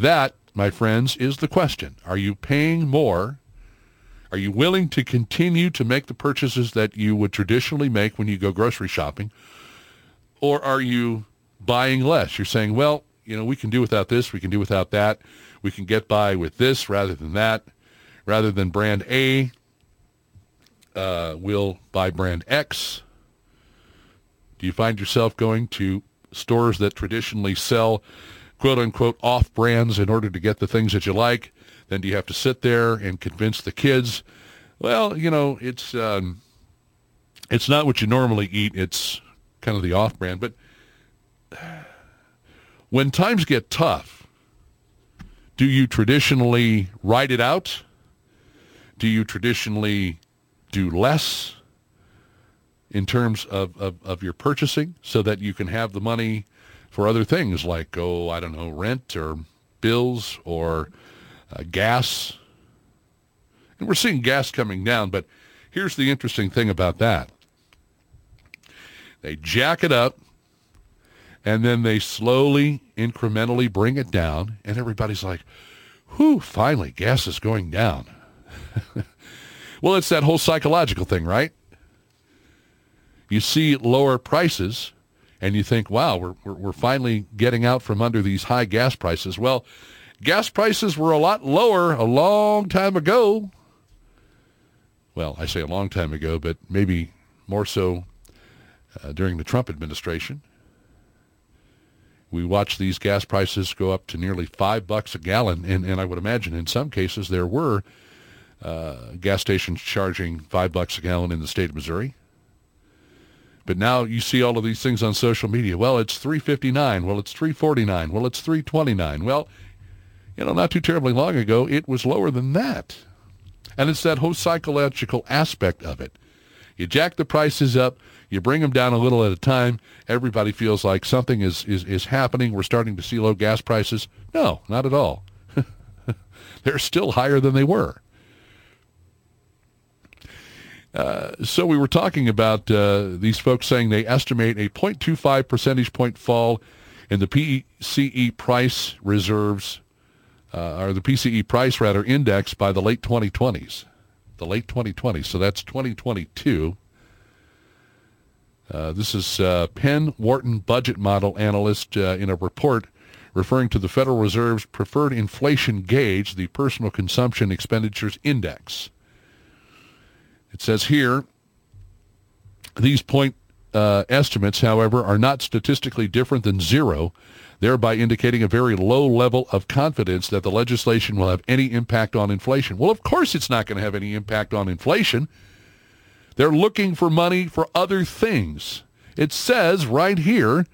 That, my friends, is the question. Are you paying more? Are you willing to continue to make the purchases that you would traditionally make when you go grocery shopping? Or are you buying less? You're saying, well, you know, we can do without this, we can do without that. We can get by with this rather than that. Rather than brand A, uh, we'll buy brand X. Do you find yourself going to stores that traditionally sell quote unquote off brands in order to get the things that you like? Then do you have to sit there and convince the kids? Well, you know, it's um, it's not what you normally eat. It's kind of the off brand. But when times get tough, do you traditionally ride it out? Do you traditionally do less? in terms of, of, of your purchasing so that you can have the money for other things like, oh, I don't know, rent or bills or uh, gas. And we're seeing gas coming down, but here's the interesting thing about that. They jack it up and then they slowly, incrementally bring it down, and everybody's like, whew, finally, gas is going down. well, it's that whole psychological thing, right? you see lower prices and you think, wow, we're, we're, we're, finally getting out from under these high gas prices. Well, gas prices were a lot lower a long time ago. Well, I say a long time ago, but maybe more so uh, during the Trump administration. We watched these gas prices go up to nearly five bucks a gallon, and, and I would imagine in some cases there were uh, gas stations charging five bucks a gallon in the state of Missouri. But now you see all of these things on social media. Well, it's 359. Well, it's 349. Well, it's 329. Well, you know, not too terribly long ago, it was lower than that. And it's that whole psychological aspect of it. You jack the prices up, you bring them down a little at a time. Everybody feels like something is, is, is happening. We're starting to see low gas prices. No, not at all. They're still higher than they were. Uh, so we were talking about uh, these folks saying they estimate a 0.25 percentage point fall in the PCE price reserves, uh, or the PCE price rather index by the late 2020s. The late 2020s. So that's 2022. Uh, this is uh, Penn Wharton budget model analyst in a report referring to the Federal Reserve's preferred inflation gauge, the Personal Consumption Expenditures Index. It says here, these point uh, estimates, however, are not statistically different than zero, thereby indicating a very low level of confidence that the legislation will have any impact on inflation. Well, of course it's not going to have any impact on inflation. They're looking for money for other things. It says right here,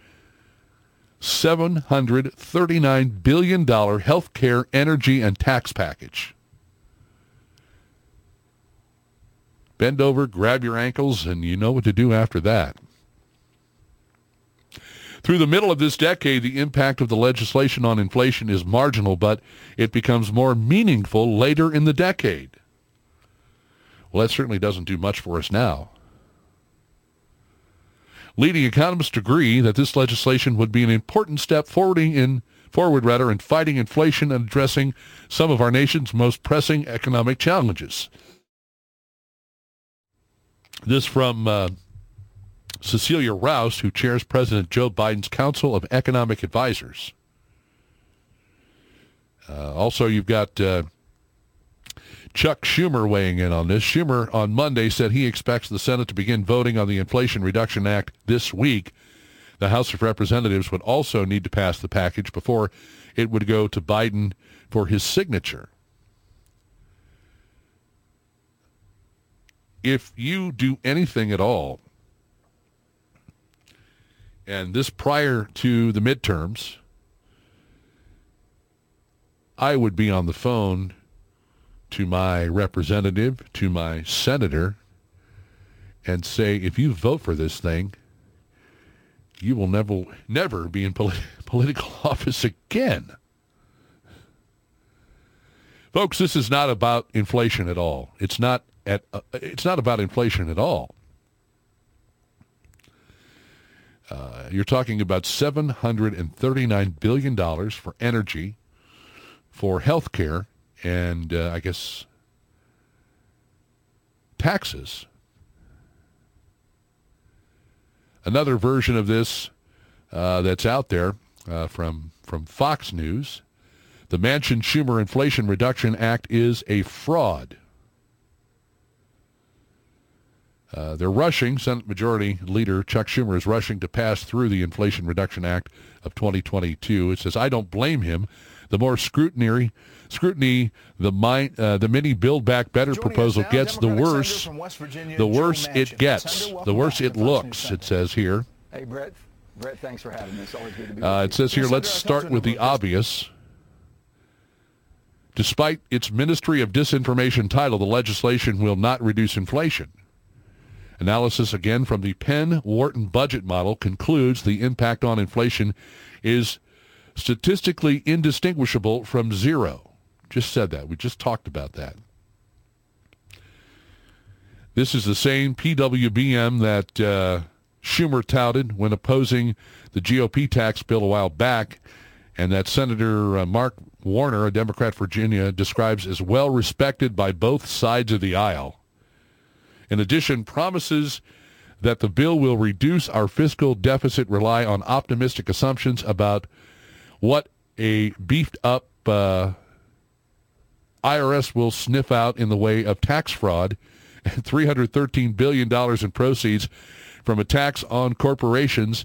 $739 billion health care, energy, and tax package. Bend over, grab your ankles, and you know what to do after that. Through the middle of this decade, the impact of the legislation on inflation is marginal, but it becomes more meaningful later in the decade. Well, that certainly doesn't do much for us now. Leading economists agree that this legislation would be an important step forwarding in forward rather in fighting inflation and addressing some of our nation's most pressing economic challenges. This from uh, Cecilia Rouse, who chairs President Joe Biden's Council of Economic Advisors. Uh, also, you've got uh, Chuck Schumer weighing in on this. Schumer on Monday said he expects the Senate to begin voting on the Inflation Reduction Act this week. The House of Representatives would also need to pass the package before it would go to Biden for his signature. If you do anything at all, and this prior to the midterms, I would be on the phone to my representative, to my senator, and say, if you vote for this thing, you will never, never be in polit- political office again. Folks, this is not about inflation at all. It's not at. Uh, it's not about inflation at all. Uh, you're talking about $739 billion for energy, for health care, and uh, I guess taxes. Another version of this uh, that's out there uh, from from Fox News, the Manchin Schumer Inflation Reduction Act is a fraud. Uh, they're rushing. Senate Majority Leader Chuck Schumer is rushing to pass through the Inflation Reduction Act of 2022. It says, I don't blame him. The more scrutiny, scrutiny the, mind, uh, the mini Build Back Better Joining proposal now, gets, the worse, Senator from West Virginia, the worse Manchin. it gets, Senator, the worse it looks, it says here. Hey, Brett. Brett, thanks for having me. It's always good to be Uh, with it says here, Yes, let's Senator, start with the number obvious. Despite its Ministry of Disinformation title, the legislation will not reduce inflation. Analysis again from the Penn Wharton budget model concludes the impact on inflation is statistically indistinguishable from zero. Just said that. We just talked about that. This is the same PWBM that uh, Schumer touted when opposing the GOP tax bill a while back, and that Senator uh, Mark Warner, a Democrat Virginia, describes as well respected by both sides of the aisle. In addition, promises that the bill will reduce our fiscal deficit rely on optimistic assumptions about what a beefed up uh, IRS will sniff out in the way of tax fraud and $313 billion in proceeds from a tax on corporations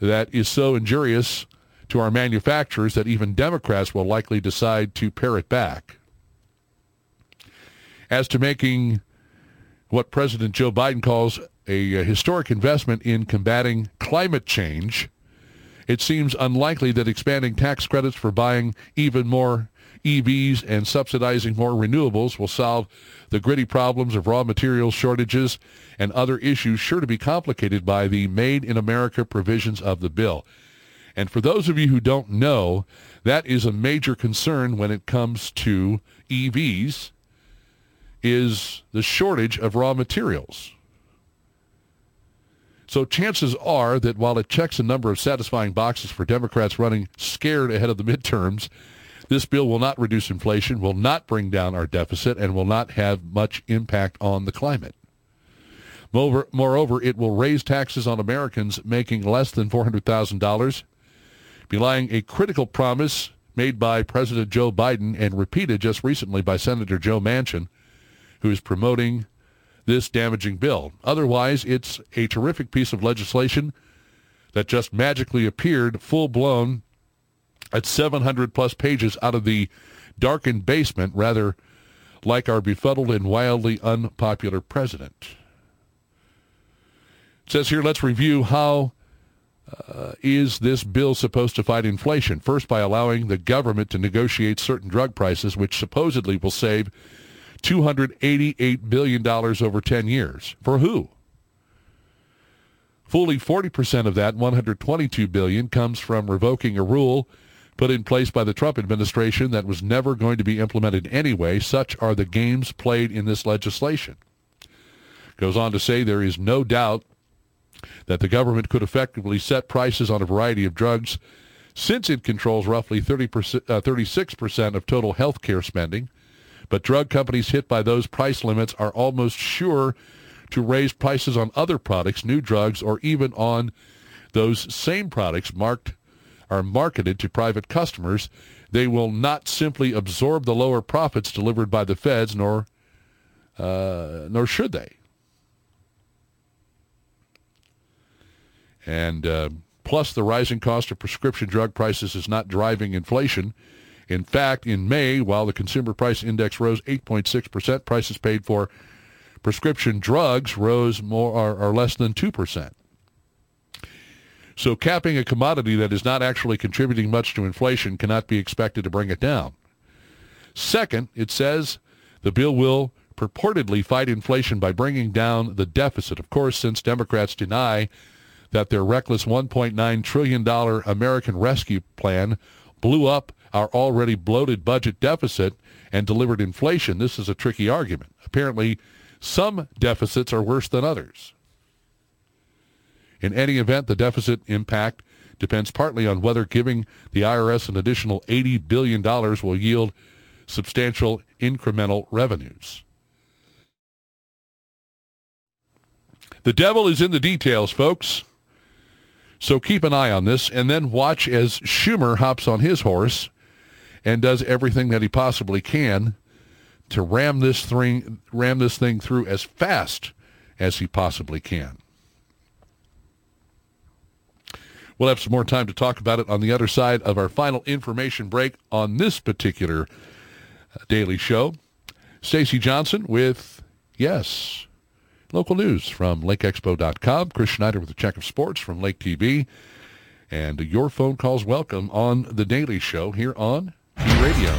that is so injurious to our manufacturers that even Democrats will likely decide to pare it back. As to making what President Joe Biden calls a, uh, historic investment in combating climate change, it seems unlikely that expanding tax credits for buying even more EVs and subsidizing more renewables will solve the gritty problems of raw materials shortages and other issues sure to be complicated by the Made in America provisions of the bill. And for those of you who don't know, that is a major concern when it comes to EVs is the shortage of raw materials. So chances are that while it checks a number of satisfying boxes for Democrats running scared ahead of the midterms, this bill will not reduce inflation, will not bring down our deficit, and will not have much impact on the climate. Moreover, it will raise taxes on Americans making less than $400,000, belying a critical promise made by President Joe Biden and repeated just recently by Senator Joe Manchin, who is promoting this damaging bill. Otherwise, it's a terrific piece of legislation that just magically appeared full-blown at 700 plus pages out of the darkened basement, rather like our befuddled and wildly unpopular president. It says here, let's review how uh, is this bill supposed to fight inflation? First, by allowing the government to negotiate certain drug prices, which supposedly will save $288 billion over 10 years. For who? Fully 40% of that, 122 billion, comes from revoking a rule put in place by the Trump administration that was never going to be implemented anyway. Such are the games played in this legislation. Goes on to say there is no doubt that the government could effectively set prices on a variety of drugs since it controls roughly 30%, uh, 36% of total health care spending. But drug companies hit by those price limits are almost sure to raise prices on other products, new drugs, or even on those same products marked are marketed to private customers, they will not simply absorb the lower profits delivered by the feds, nor uh, nor should they. And uh, plus, the rising cost of prescription drug prices is not driving inflation. In fact, in May, while the consumer price index rose 8.6%, prices paid for prescription drugs rose more or, or less than 2%. So capping a commodity that is not actually contributing much to inflation cannot be expected to bring it down. Second, it says the bill will purportedly fight inflation by bringing down the deficit. Of course, since Democrats deny that their reckless $1.9 trillion American Rescue Plan blew up our already bloated budget deficit and delivered inflation, this is a tricky argument. Apparently, some deficits are worse than others. In any event, the deficit impact depends partly on whether giving the IRS an additional $80 billion will yield substantial incremental revenues. The devil is in the details, folks. So keep an eye on this and then watch as Schumer hops on his horse and does everything that he possibly can to ram this thing ram this thing through as fast as he possibly can. We'll have some more time to talk about it on the other side of our final information break on this particular uh, daily show. Stacy Johnson with yes, local news from lakeexpo.com. Chris Schneider with a check of sports from Lake TV. And your phone calls welcome on the Daily Show here on Key Radio.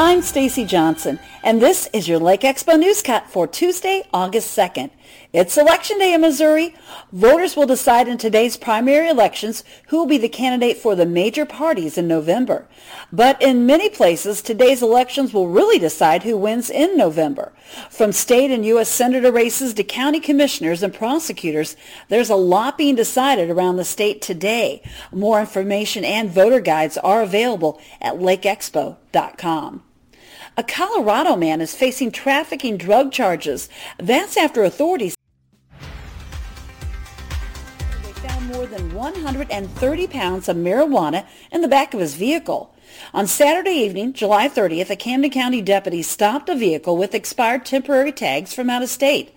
I'm Stacy Johnson, and this is your Lake Expo Newscut for Tuesday, August 2nd. It's Election Day in Missouri. Voters will decide in today's primary elections who will be the candidate for the major parties in November. But in many places, today's elections will really decide who wins in November. From state and U.S. senator races to county commissioners and prosecutors, there's a lot being decided around the state today. More information and voter guides are available at lakeexpo.com. A Colorado man is facing trafficking drug charges. That's after authorities more than 130 pounds of marijuana in the back of his vehicle. On Saturday evening, July 30th, a Camden County deputy stopped a vehicle with expired temporary tags from out of state.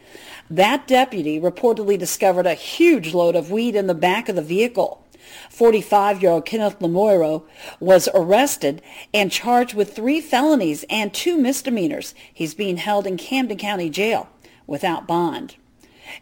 That deputy reportedly discovered a huge load of weed in the back of the vehicle. 45-year-old Kenneth Lamoiro was arrested and charged with three felonies and two misdemeanors. He's being held in Camden County Jail without bond.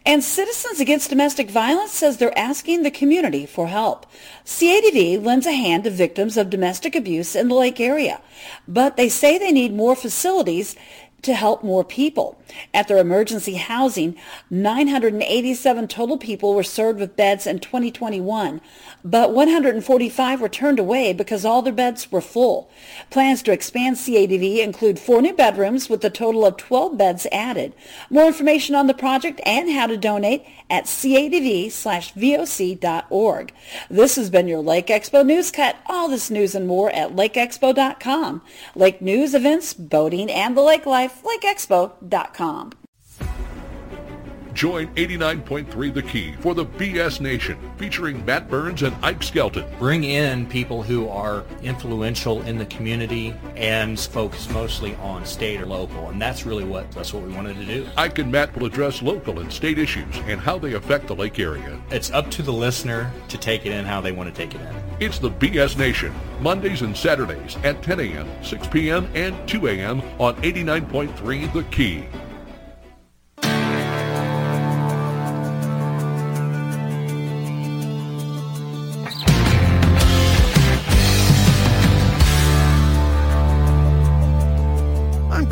And Citizens Against Domestic Violence says they're asking the community for help. CADV lends a hand to victims of domestic abuse in the Lake area, but they say they need more facilities to help more people. At their emergency housing, 987 total people were served with beds in 2021, but 145 were turned away because all their beds were full. Plans to expand CADV include four new bedrooms with a total of 12 beds added. More information on the project and how to donate at cadv/voc.org. This has been your Lake Expo News Cut. All this news and more at lakeexpo.com. Lake news, events, boating, and the lake life, lakeexpo.com. Join 89.3 The Key for the BS Nation, featuring Matt Burns and Ike Skelton. Bring in people who are influential in the community and focus mostly on state or local, and that's really what that's what we wanted to do. Ike and Matt will address local and state issues and how they affect the lake area. It's up to the listener to take it in how they want to take it in. It's the BS Nation, Mondays and Saturdays at 10 a.m., 6 p.m., and 2 a.m. on 89.3 The Key.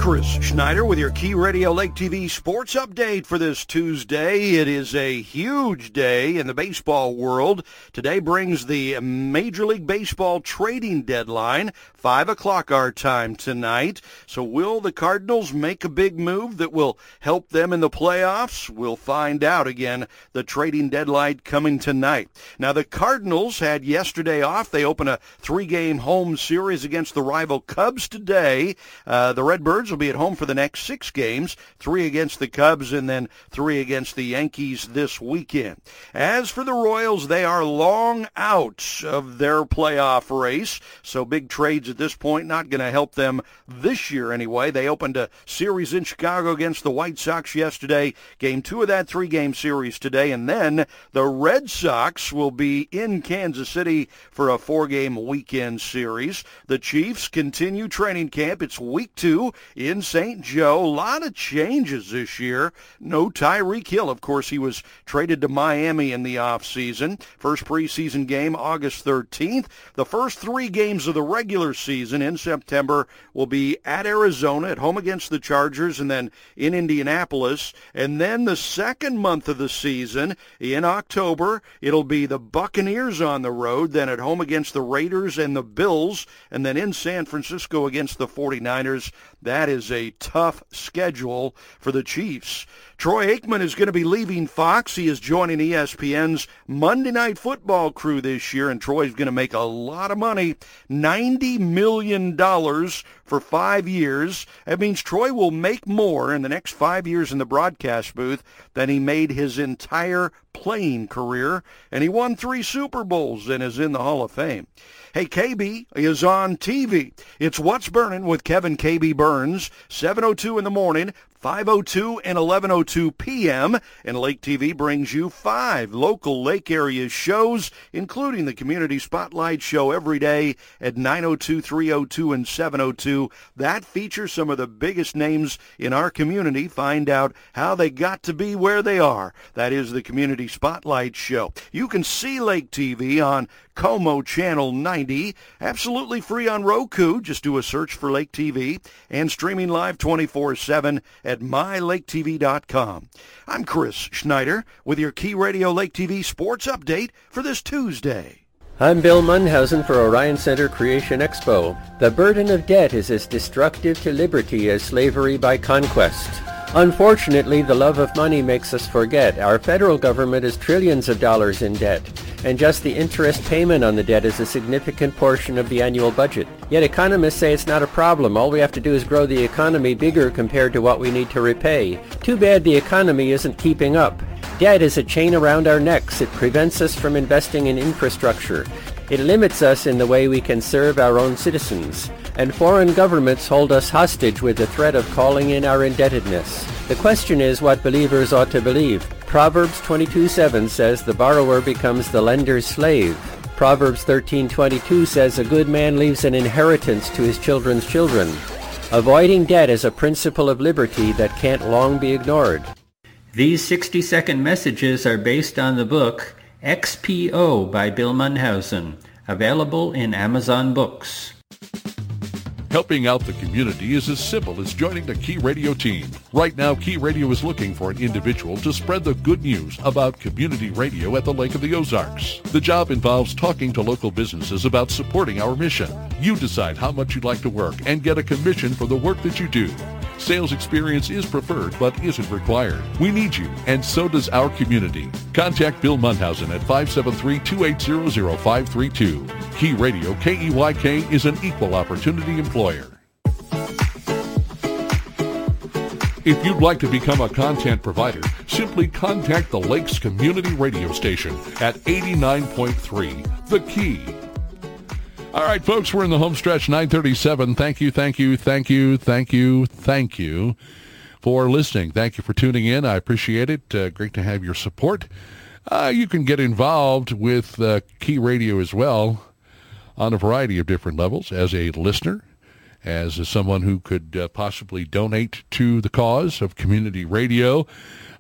Chris Schneider with your Key Radio Lake TV sports update for this Tuesday. It is a huge day in the baseball world. Today brings the Major League Baseball trading deadline, 5 o'clock our time tonight. So will the Cardinals make a big move that will help them in the playoffs? We'll find out again. The trading deadline coming tonight. Now the Cardinals had yesterday off. They open a three-game home series against the rival Cubs today. Uh, the Redbirds will be at home for the next six games, three against the Cubs and then three against the Yankees this weekend. As for the Royals, they are long out of their playoff race, so big trades at this point not going to help them this year anyway. They opened a series in Chicago against the White Sox yesterday, game two of that three-game series today, and then the Red Sox will be in Kansas City for a four-game weekend series. The Chiefs continue training camp. It's week two St. Joe. A lot of changes this year. No Tyreek Hill. Of course, he was traded to Miami in the offseason. First preseason game August 13th. The first three games of the regular season in September will be at Arizona, at home against the Chargers, and then in Indianapolis. And then the second month of the season in October, it'll be the Buccaneers on the road, then at home against the Raiders and the Bills, and then in San Francisco against the 49ers. That is a tough schedule for the Chiefs. Troy Aikman is going to be leaving Fox. He is joining ESPN's Monday Night Football crew this year, and Troy's going to make a lot of money, $90 million for five years. That means Troy will make more in the next five years in the broadcast booth than he made his entire playing career, and he won three Super Bowls and is in the Hall of Fame. Hey, KB is on TV. It's What's Burning with Kevin KB Burns, 7.02 in the morning, 5.02 and 11.02 p.m. And Lake TV brings you five local lake area shows, including the Community Spotlight Show every day at 9.02, 3.02, and 7.02. That features some of the biggest names in our community. Find out how they got to be where they are. That is the Community Spotlight Show. You can see Lake TV on KOMO Channel 90, absolutely free on Roku. Just do a search for Lake TV and streaming live 24-7 at mylaketv.com. I'm Chris Schneider with your Key Radio Lake TV sports update for this Tuesday. I'm Bill Munhausen for Orion Center Creation Expo. The burden of debt is as destructive to liberty as slavery by conquest. Unfortunately, the love of money makes us forget our federal government is trillions of dollars in debt, and just the interest payment on the debt is a significant portion of the annual budget. Yet economists say it's not a problem. All we have to do is grow the economy bigger compared to what we need to repay. Too bad the economy isn't keeping up. Debt is a chain around our necks. It prevents us from investing in infrastructure. It limits us in the way we can serve our own citizens and foreign governments hold us hostage with the threat of calling in our indebtedness. The question is what believers ought to believe. Proverbs 22:7 says the borrower becomes the lender's slave. Proverbs 13:22 says a good man leaves an inheritance to his children's children. Avoiding debt is a principle of liberty that can't long be ignored. These 60-second messages are based on the book XPO by Bill Munhausen, available in Amazon Books. Helping out the community is as simple as joining the Key Radio team. Right now, Key Radio is looking for an individual to spread the good news about community radio at the Lake of the Ozarks. The job involves talking to local businesses about supporting our mission. You decide how much you'd like to work and get a commission for the work that you do. Sales experience is preferred but isn't required. We need you, and so does our community. Contact Bill Munhausen at 573-280-0532. Key Radio, KEYK, is an equal opportunity employer. If you'd like to become a content provider, simply contact the Lakes Community Radio Station at 89.3 The Key. All right, folks, we're in the home stretch, 937. Thank you, thank you, thank you, thank you, thank you for listening. Thank you for tuning in. I appreciate it. Uh, great to have your support. Uh, you can get involved with uh, Key Radio as well on a variety of different levels as a listener, as someone who could uh, possibly donate to the cause of community radio.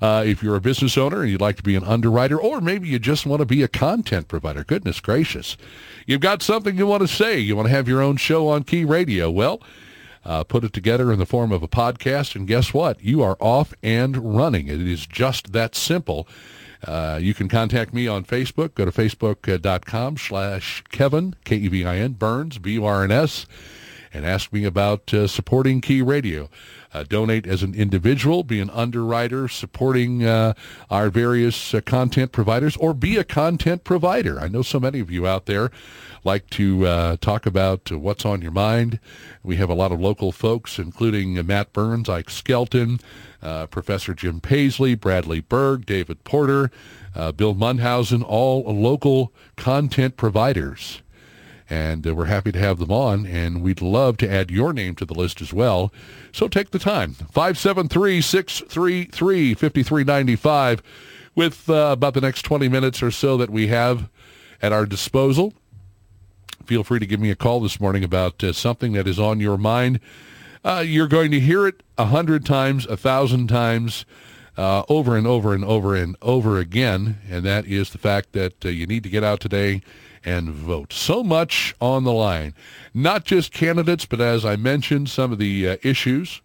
Uh, if you're a business owner and you'd like to be an underwriter, or maybe you just want to be a content provider, goodness gracious. You've got something you want to say. You want to have your own show on Key Radio. Well, uh, put it together in the form of a podcast, and guess what? You are off and running. It is just that simple. Uh, you can contact me on Facebook. Go to facebook.com slash Kevin, K-E-V-I-N, Burns, B-U-R-N-S, and ask me about uh, supporting Key Radio. uh, donate as an individual, be an underwriter supporting uh, our various uh, content providers, or be a content provider. I know so many of you out there like to uh, talk about what's on your mind. We have a lot of local folks, including Matt Burns, Ike Skelton, uh, Professor Jim Paisley, Bradley Berg, David Porter, uh, Bill Munhausen, all local content providers and uh, we're happy to have them on, and we'd love to add your name to the list as well. So take the time. 573-633-5395 with uh, about the next 20 minutes or so that we have at our disposal. Feel free to give me a call this morning about uh, something that is on your mind. Uh, you're going to hear it a hundred times, a thousand times, uh, over and over and over and over again, and that is the fact that uh, you need to get out today and vote. So much on the line. Not just candidates, but as I mentioned, some of the uh, issues,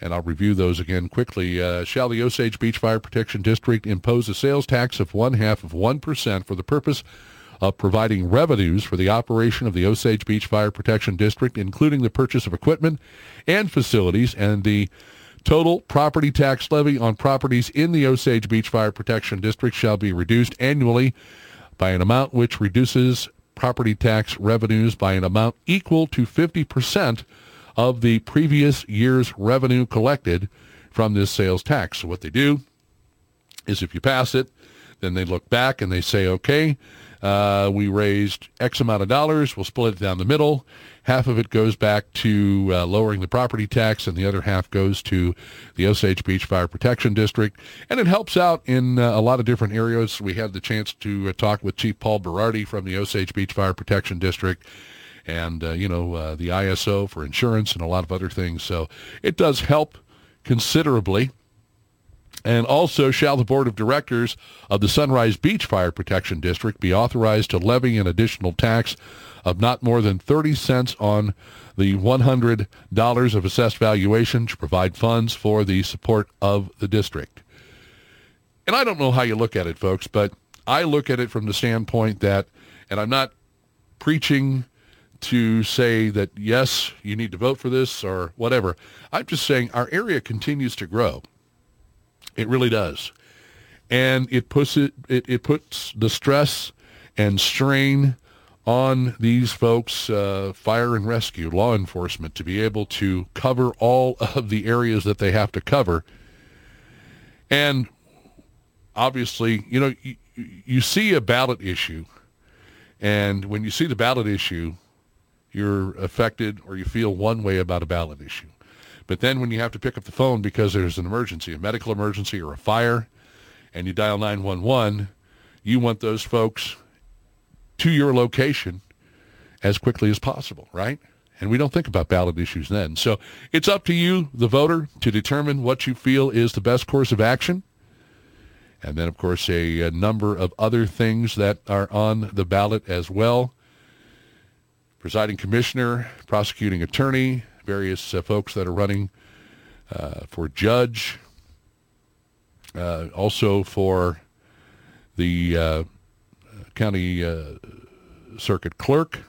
and I'll review those again quickly. Uh, shall the Osage Beach Fire Protection District impose a sales tax of one half of 1% for the purpose of providing revenues for the operation of the Osage Beach Fire Protection District, including the purchase of equipment and facilities, and the Total property tax levy on properties in the Osage Beach Fire Protection District shall be reduced annually by an amount which reduces property tax revenues by an amount equal to 50% of the previous year's revenue collected from this sales tax. So what they do is if you pass it, then they look back and they say, okay, uh, we raised X amount of dollars. We'll split it down the middle. Half of it goes back to uh, lowering the property tax, and the other half goes to the Osage Beach Fire Protection District. And it helps out in uh, a lot of different areas. We had the chance to uh, talk with Chief Paul Berardi from the Osage Beach Fire Protection District and, uh, you know, uh, the ISO for insurance and a lot of other things. So it does help considerably. And also, shall the Board of Directors of the Sunrise Beach Fire Protection District be authorized to levy an additional tax of not more than 30 cents on the $100 of assessed valuation to provide funds for the support of the district. And I don't know how you look at it, folks, but I look at it from the standpoint that, and I'm not preaching to say that, yes, you need to vote for this or whatever. I'm just saying our area continues to grow. It really does. And it puts it, it, it puts the stress and strain on these folks, uh, fire and rescue, law enforcement, to be able to cover all of the areas that they have to cover. And obviously, you know, you, you see a ballot issue, and when you see the ballot issue, you're affected or you feel one way about a ballot issue. But then when you have to pick up the phone because there's an emergency, a medical emergency or a fire, and you dial 911, you want those folks to your location as quickly as possible, right? And we don't think about ballot issues then. So it's up to you, the voter, to determine what you feel is the best course of action. And then, of course, a, a number of other things that are on the ballot as well. Presiding commissioner, prosecuting attorney, various uh, folks that are running uh, for judge, uh, also for the uh, county circuit clerk,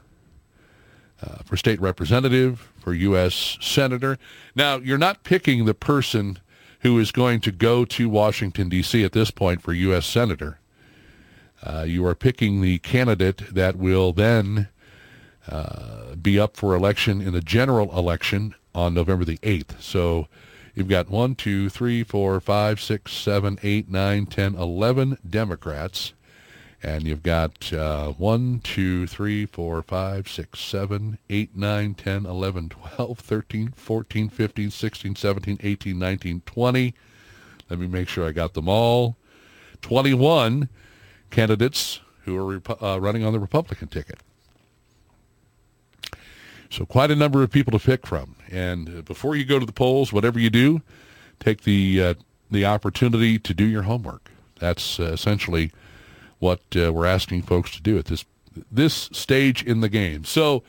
for state representative, for U.S. senator. Now, you're not picking the person who is going to go to Washington, D.C. at this point for U.S. senator. Uh, you are picking the candidate that will then uh, be up for election in the general election on November the 8th. So you've got 1, 2, 3, 4, 5, 6, 7, 8, 9, 10, 11 Democrats and you've got uh, 1, 2, 3, 4, 5, 6, 7, 8, 9, 10, 11, 12, 13, 14, 15, 16, 17, 18, 19, 20. Let me make sure I got them all. 21 candidates who are uh, running on the Republican ticket. So quite a number of people to pick from. And uh, before you go to the polls, whatever you do, take the uh, the opportunity to do your homework. That's uh, essentially what uh, we're asking folks to do at this this stage in the game. So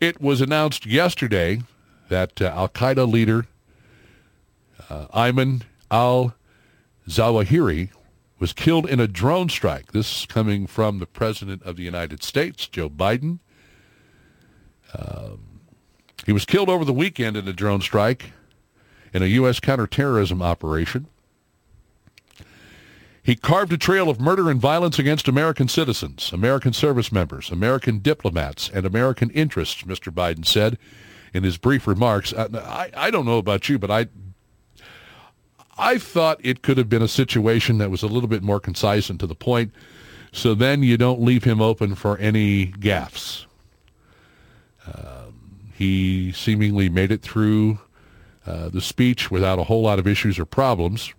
it was announced yesterday that uh, Al Qaeda leader uh, Ayman al Zawahiri was killed in a drone strike. This is coming from the President of the United States, Joe Biden. Um, he was killed over the weekend in a drone strike in a U.S. counterterrorism operation. He carved a trail of murder and violence against American citizens, American service members, American diplomats, and American interests, Mr. Biden said in his brief remarks. I, I don't know about you, but I I thought it could have been a situation that was a little bit more concise and to the point, so then you don't leave him open for any gaffes. Um, he seemingly made it through uh, the speech without a whole lot of issues or problems.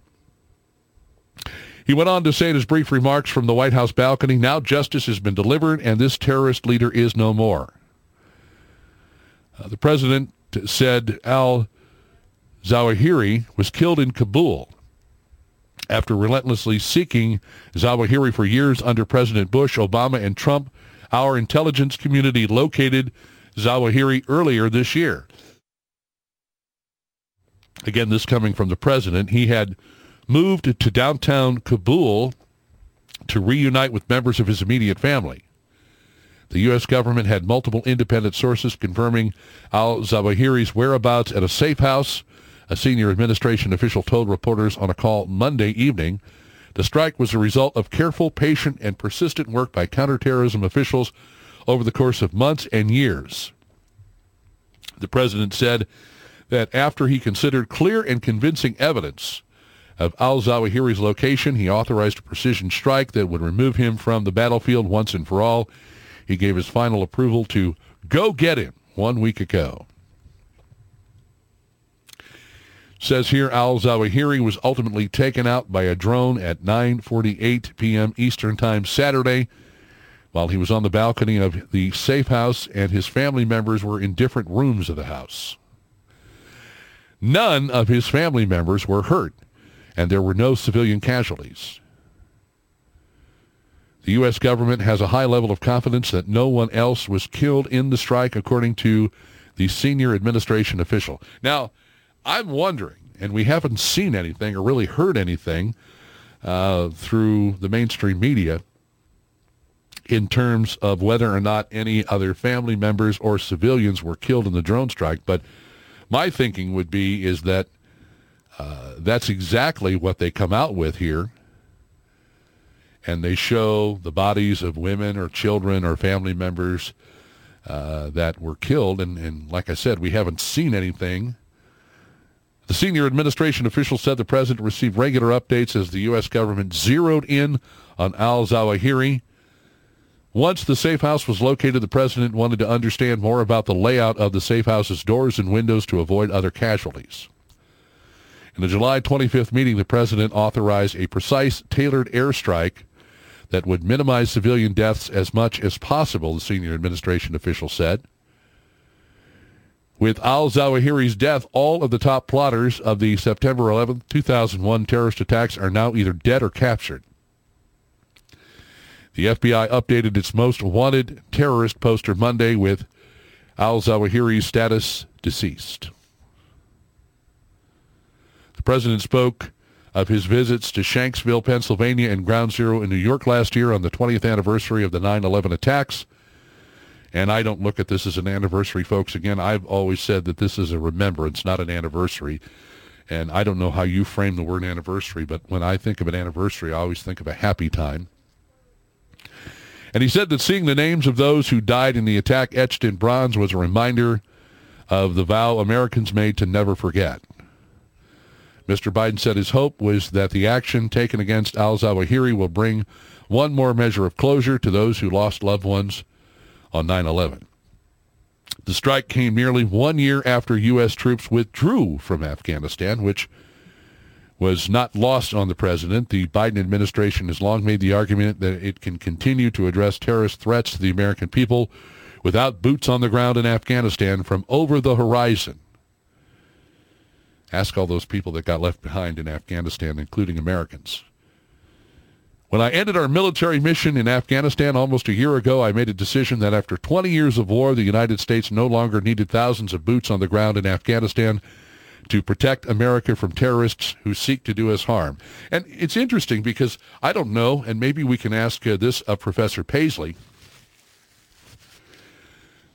He went on to say in his brief remarks from the White House balcony, now justice has been delivered and this terrorist leader is no more. Uh, the president said al Zawahiri was killed in Kabul after relentlessly seeking Zawahiri for years under President Bush, Obama, and Trump. Our intelligence community located Zawahiri earlier this year. Again, this coming from the president. He had moved to downtown Kabul to reunite with members of his immediate family. The U.S. government had multiple independent sources confirming al-Zawahiri's whereabouts at a safe house. A senior administration official told reporters on a call Monday evening the strike was a result of careful, patient, and persistent work by counterterrorism officials over the course of months and years. The president said that after he considered clear and convincing evidence of al-Zawahiri's location, he authorized a precision strike that would remove him from the battlefield once and for all. He gave his final approval to go get him one week ago. Says here al-Zawahiri was ultimately taken out by a drone at 9:48 p.m. Eastern Time Saturday while he was on the balcony of the safe house and his family members were in different rooms of the house. None of his family members were hurt and there were no civilian casualties. The U.S. government has a high level of confidence that no one else was killed in the strike, according to the senior administration official. Now, I'm wondering, and we haven't seen anything or really heard anything uh, through the mainstream media in terms of whether or not any other family members or civilians were killed in the drone strike. But my thinking would be is that uh, that's exactly what they come out with here. And they show the bodies of women or children or family members uh, that were killed. And, and like I said, we haven't seen anything. The senior administration official said the president received regular updates as the U.S. government zeroed in on al-Zawahiri. Once the safe house was located, the president wanted to understand more about the layout of the safe house's doors and windows to avoid other casualties. In the July 25th meeting, the president authorized a precise, tailored airstrike that would minimize civilian deaths as much as possible, the senior administration official said. With al-Zawahiri's death, all of the top plotters of the September 11, 2001 terrorist attacks are now either dead or captured. The FBI updated its most wanted terrorist poster Monday with al-Zawahiri's status deceased. The president spoke of his visits to Shanksville, Pennsylvania, and Ground Zero in New York last year on the 20th anniversary of the 9-11 attacks. And I don't look at this as an anniversary, folks. Again, I've always said that this is a remembrance, not an anniversary. And I don't know how you frame the word anniversary, but when I think of an anniversary, I always think of a happy time. And he said that seeing the names of those who died in the attack etched in bronze was a reminder of the vow Americans made to never forget. Mr. Biden said his hope was that the action taken against al-Zawahiri will bring one more measure of closure to those who lost loved ones on 9-11. The strike came nearly one year after U.S. troops withdrew from Afghanistan, which was not lost on the president. The Biden administration has long made the argument that it can continue to address terrorist threats to the American people without boots on the ground in Afghanistan from over the horizon. Ask all those people that got left behind in Afghanistan, including Americans. When I ended our military mission in Afghanistan almost a year ago, I made a decision that after 20 years of war, the United States no longer needed thousands of boots on the ground in Afghanistan to protect America from terrorists who seek to do us harm. And it's interesting because I don't know, and maybe we can ask uh, this of Professor Paisley.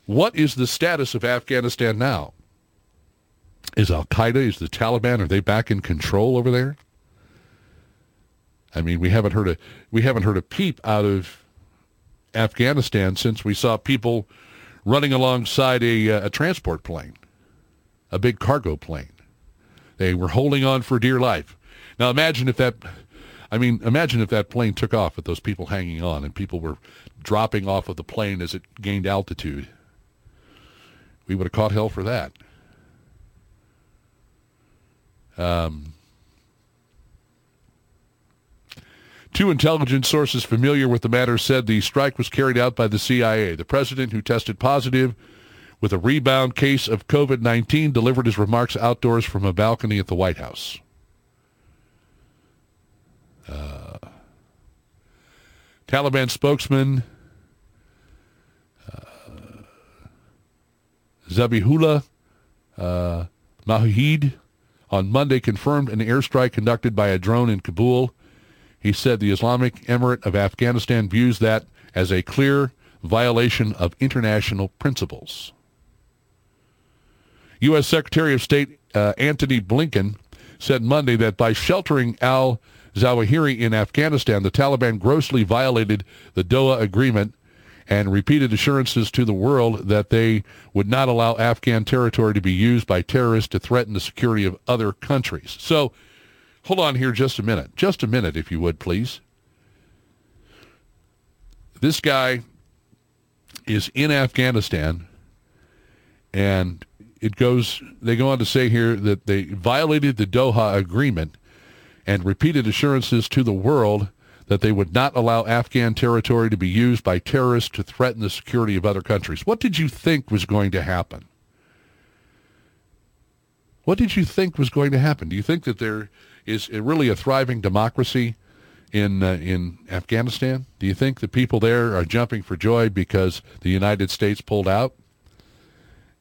What is the status of Afghanistan now? Is Al Qaeda, is the Taliban, are they back in control over there? I mean, we haven't heard a we haven't heard a peep out of Afghanistan since we saw people running alongside a, uh, a transport plane, a big cargo plane. They were holding on for dear life. Now imagine if that, I mean, imagine if that plane took off with those people hanging on and people were dropping off of the plane as it gained altitude. We would have caught hell for that. Um, Two intelligence sources familiar with the matter said the strike was carried out by the CIA. The president, who tested positive with a rebound case of COVID-19, delivered his remarks outdoors from a balcony at the White House. Uh, Taliban spokesman uh, Zabihullah uh, on Monday confirmed an airstrike conducted by a drone in Kabul he said the Islamic Emirate of Afghanistan views that as a clear violation of international principles. U.S. Secretary of State uh, Antony Blinken said Monday that by sheltering al-Zawahiri in Afghanistan, the Taliban grossly violated the Doha Agreement and repeated assurances to the world that they would not allow Afghan territory to be used by terrorists to threaten the security of other countries. So Hold on here just a minute. Just a minute, if you would, please. This guy is in Afghanistan, and it goes, they go on to say here that they violated the Doha Agreement and repeated assurances to the world that they would not allow Afghan territory to be used by terrorists to threaten the security of other countries. What did you think was going to happen? What did you think was going to happen? Do you think that there is really a thriving democracy in uh, in Afghanistan? Do you think the people there are jumping for joy because the United States pulled out?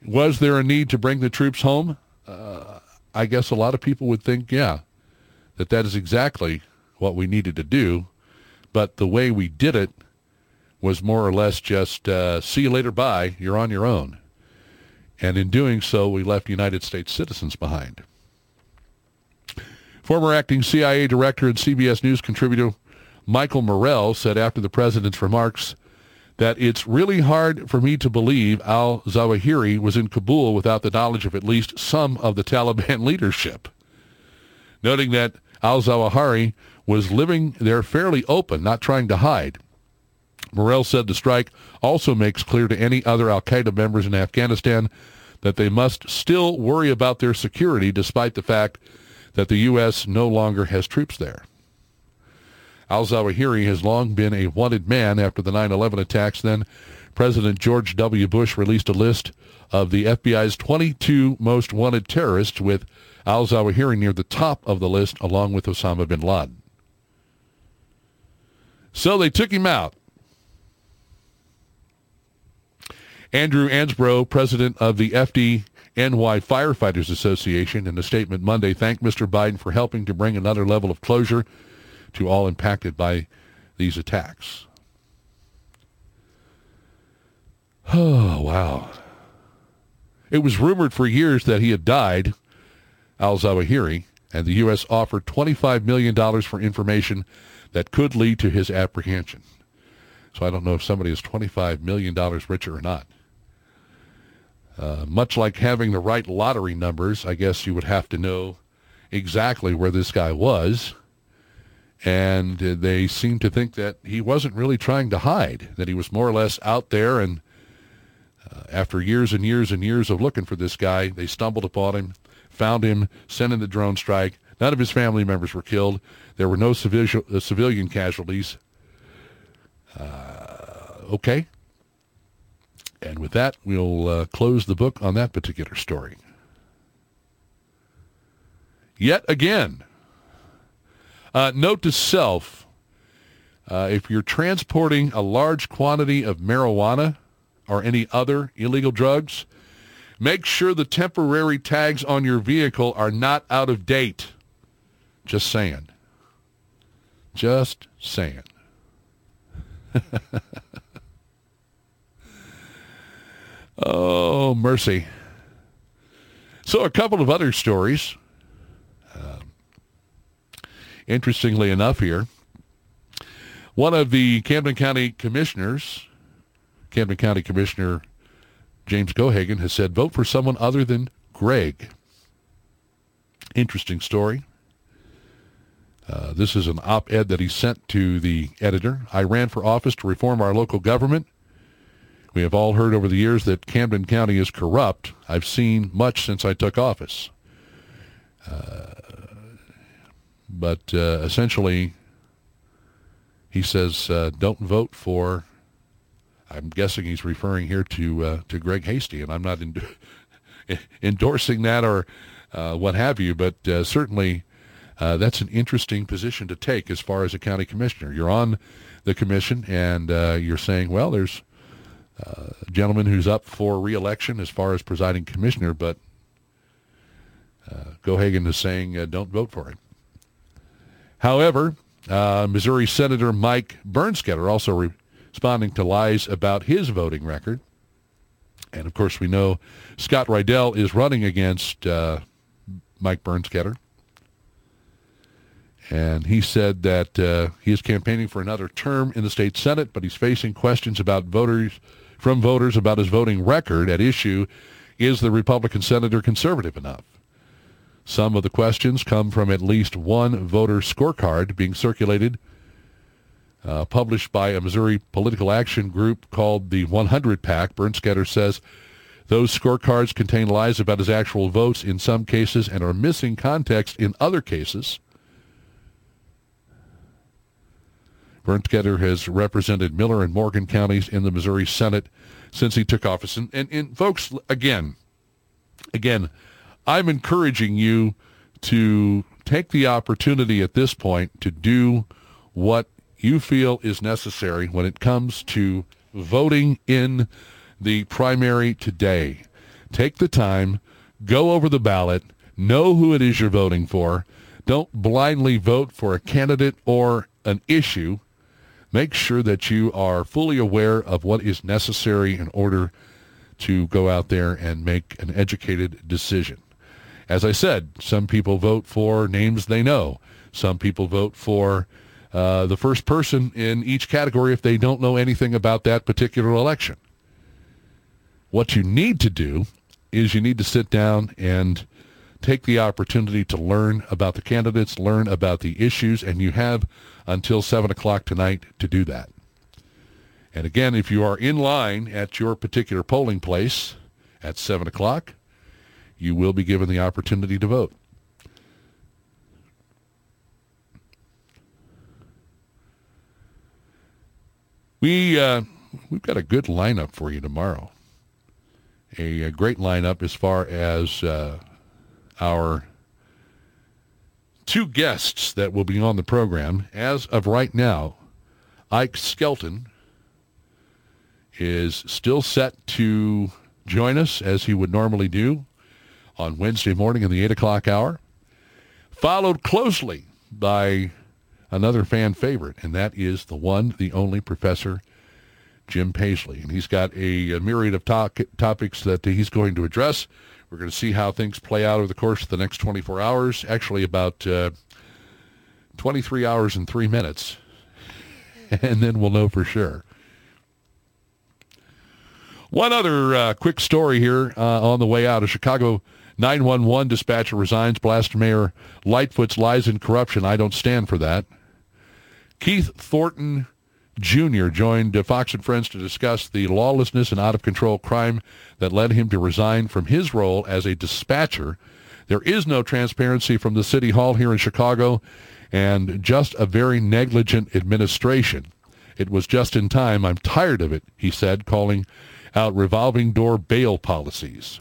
Was there a need to bring the troops home? Uh, I guess a lot of people would think, yeah, that that is exactly what we needed to do. But the way we did it was more or less just uh, see you later, bye, you're on your own. And in doing so, we left United States citizens behind. Former acting CIA director and CBS News contributor Michael Morell said after the president's remarks that it's really hard for me to believe al-Zawahiri was in Kabul without the knowledge of at least some of the Taliban leadership. Noting that al-Zawahiri was living there fairly open, not trying to hide. Morell said the strike also makes clear to any other al-Qaeda members in Afghanistan that they must still worry about their security despite the fact that the U.S. no longer has troops there. Al-Zawahiri has long been a wanted man after the 9-11 attacks. Then President George W. Bush released a list of the FBI's 22 most wanted terrorists with al-Zawahiri near the top of the list along with Osama bin Laden. So they took him out. Andrew Ansbro, president of the FD NY Firefighters Association in a statement Monday thanked Mr. Biden for helping to bring another level of closure to all impacted by these attacks. Oh, wow. It was rumored for years that he had died, al-Zawahiri, and the U.S. offered $25 million for information that could lead to his apprehension. So I don't know if somebody is $25 million richer or not. Uh, much like having the right lottery numbers, I guess you would have to know exactly where this guy was. And uh, they seemed to think that he wasn't really trying to hide, that he was more or less out there. And uh, after years and years and years of looking for this guy, they stumbled upon him, found him, sent in the drone strike. None of his family members were killed. There were no uh, civilian casualties. Uh, okay. And with that, we'll uh, close the book on that particular story. Yet again, uh, note to self, uh, if you're transporting a large quantity of marijuana or any other illegal drugs, make sure the temporary tags on your vehicle are not out of date. Just saying. Just saying. Oh, mercy. So a couple of other stories. Interestingly enough here, one of the Camden County commissioners, Camden County Commissioner James Gohagan, has said, vote for someone other than Greg. Interesting story. Uh, this is an op-ed that he sent to the editor. I ran for office to reform our local government. We have all heard over the years that Camden County is corrupt. I've seen much since I took office. Uh, but uh, essentially, he says, uh, don't vote for, I'm guessing he's referring here to, uh, to Greg Hasty, and I'm not in, endorsing that or uh, what have you, but certainly uh, that's an interesting position to take as far as a county commissioner. You're on the commission and uh, you're saying, well, there's uh, a gentleman who's up for reelection as far as presiding commissioner, but uh, is saying uh, don't vote for him. However, uh, Missouri Senator Mike Bernskoetter also re- responding to lies about his voting record. And of course, we know Scott Rydell is running against uh, Mike Bernskoetter. And he said that uh, he is campaigning for another term in the state Senate, but he's facing questions about voters from voters about his voting record at issue. Is the Republican senator conservative enough? Some of the questions come from at least one voter scorecard being circulated, uh, published by a Missouri political action group called the 100 PAC. Bernskoetter says those scorecards contain lies about his actual votes in some cases and are missing context in other cases. Bernskoetter has represented Miller and Morgan counties in the Missouri Senate since he took office. And, and, and folks, again, again, I'm encouraging you to take the opportunity at this point to do what you feel is necessary when it comes to voting in the primary today. Take the time, go over the ballot, know who it is you're voting for. Don't blindly vote for a candidate or an issue make sure that you are fully aware of what is necessary in order to go out there and make an educated decision. As I said, some people vote for names they know. Some people vote for uh, the first person in each category if they don't know anything about that particular election. What you need to do is you need to sit down and take the opportunity to learn about the candidates, learn about the issues, and you have until 7 o'clock tonight to do that. And again, if you are in line at your particular polling place at 7 o'clock, you will be given the opportunity to vote. We, uh, we've got a good lineup for you tomorrow. A, a great lineup as far as uh, our two guests that will be on the program. As of right now, Ike Skelton is still set to join us as he would normally do on Wednesday morning in the 8 o'clock hour, followed closely by another fan favorite, and that is the one, the only Professor Jim Paisley. And he's got a, a myriad of to- topics that he's going to address. We're going to see how things play out over the course of the next 24 hours. Actually, about uh, 23 hours and three minutes, and then we'll know for sure. One other uh, quick story here uh, on the way out. A Chicago 911 dispatcher resigns. Blast Mayor Lightfoot's lies and corruption. I don't stand for that. Keith Thornton Jr. joined uh, Fox and Friends to discuss the lawlessness and out-of-control crime that led him to resign from his role as a dispatcher. There is no transparency from the City Hall here in Chicago and just a very negligent administration. It was just in time. I'm tired of it, he said, calling out revolving door bail policies.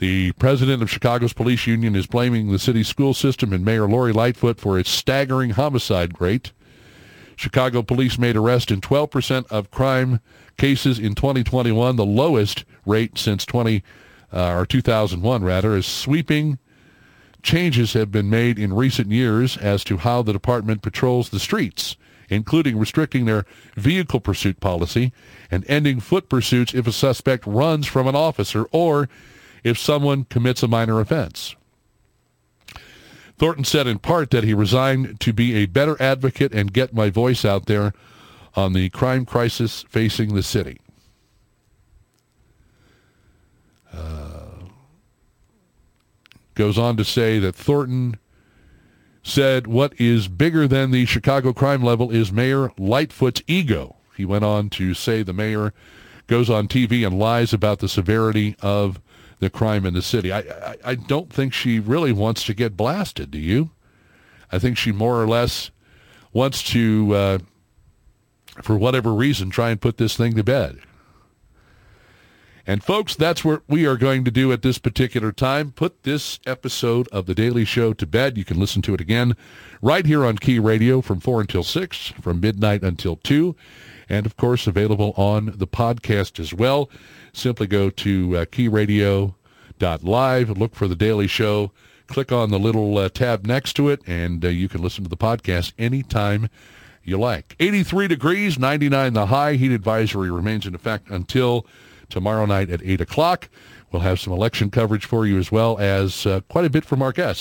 The president of Chicago's police union is blaming the city's school system and Mayor Lori Lightfoot for its staggering homicide rate. Chicago police made arrests in 12% of crime cases in 2021, the lowest rate since 20 uh, or 2001 rather, as sweeping changes have been made in recent years as to how the department patrols the streets, including restricting their vehicle pursuit policy and ending foot pursuits if a suspect runs from an officer or if someone commits a minor offense. Thornton said in part that he resigned to be a better advocate and get my voice out there on the crime crisis facing the city. Uh, goes on to say that Thornton said what is bigger than the Chicago crime level is Mayor Lightfoot's ego. He went on to say the mayor goes on TV and lies about the severity of the crime in the city. I, I, I don't think she really wants to get blasted, do you? I think she more or less wants to, uh, for whatever reason, try and put this thing to bed. And folks, that's what we are going to do at this particular time. Put this episode of The Daily Show to bed. You can listen to it again right here on Key Radio from 4 until 6, from midnight until 2, and of course available on the podcast as well. Simply go to uh, keyradio.live, look for The Daily Show, click on the little uh, tab next to it, and uh, you can listen to the podcast anytime you like. 83 degrees, 99 the high. Heat advisory remains in effect until tomorrow night at 8 o'clock. We'll have some election coverage for you as well as uh, quite a bit from our guests.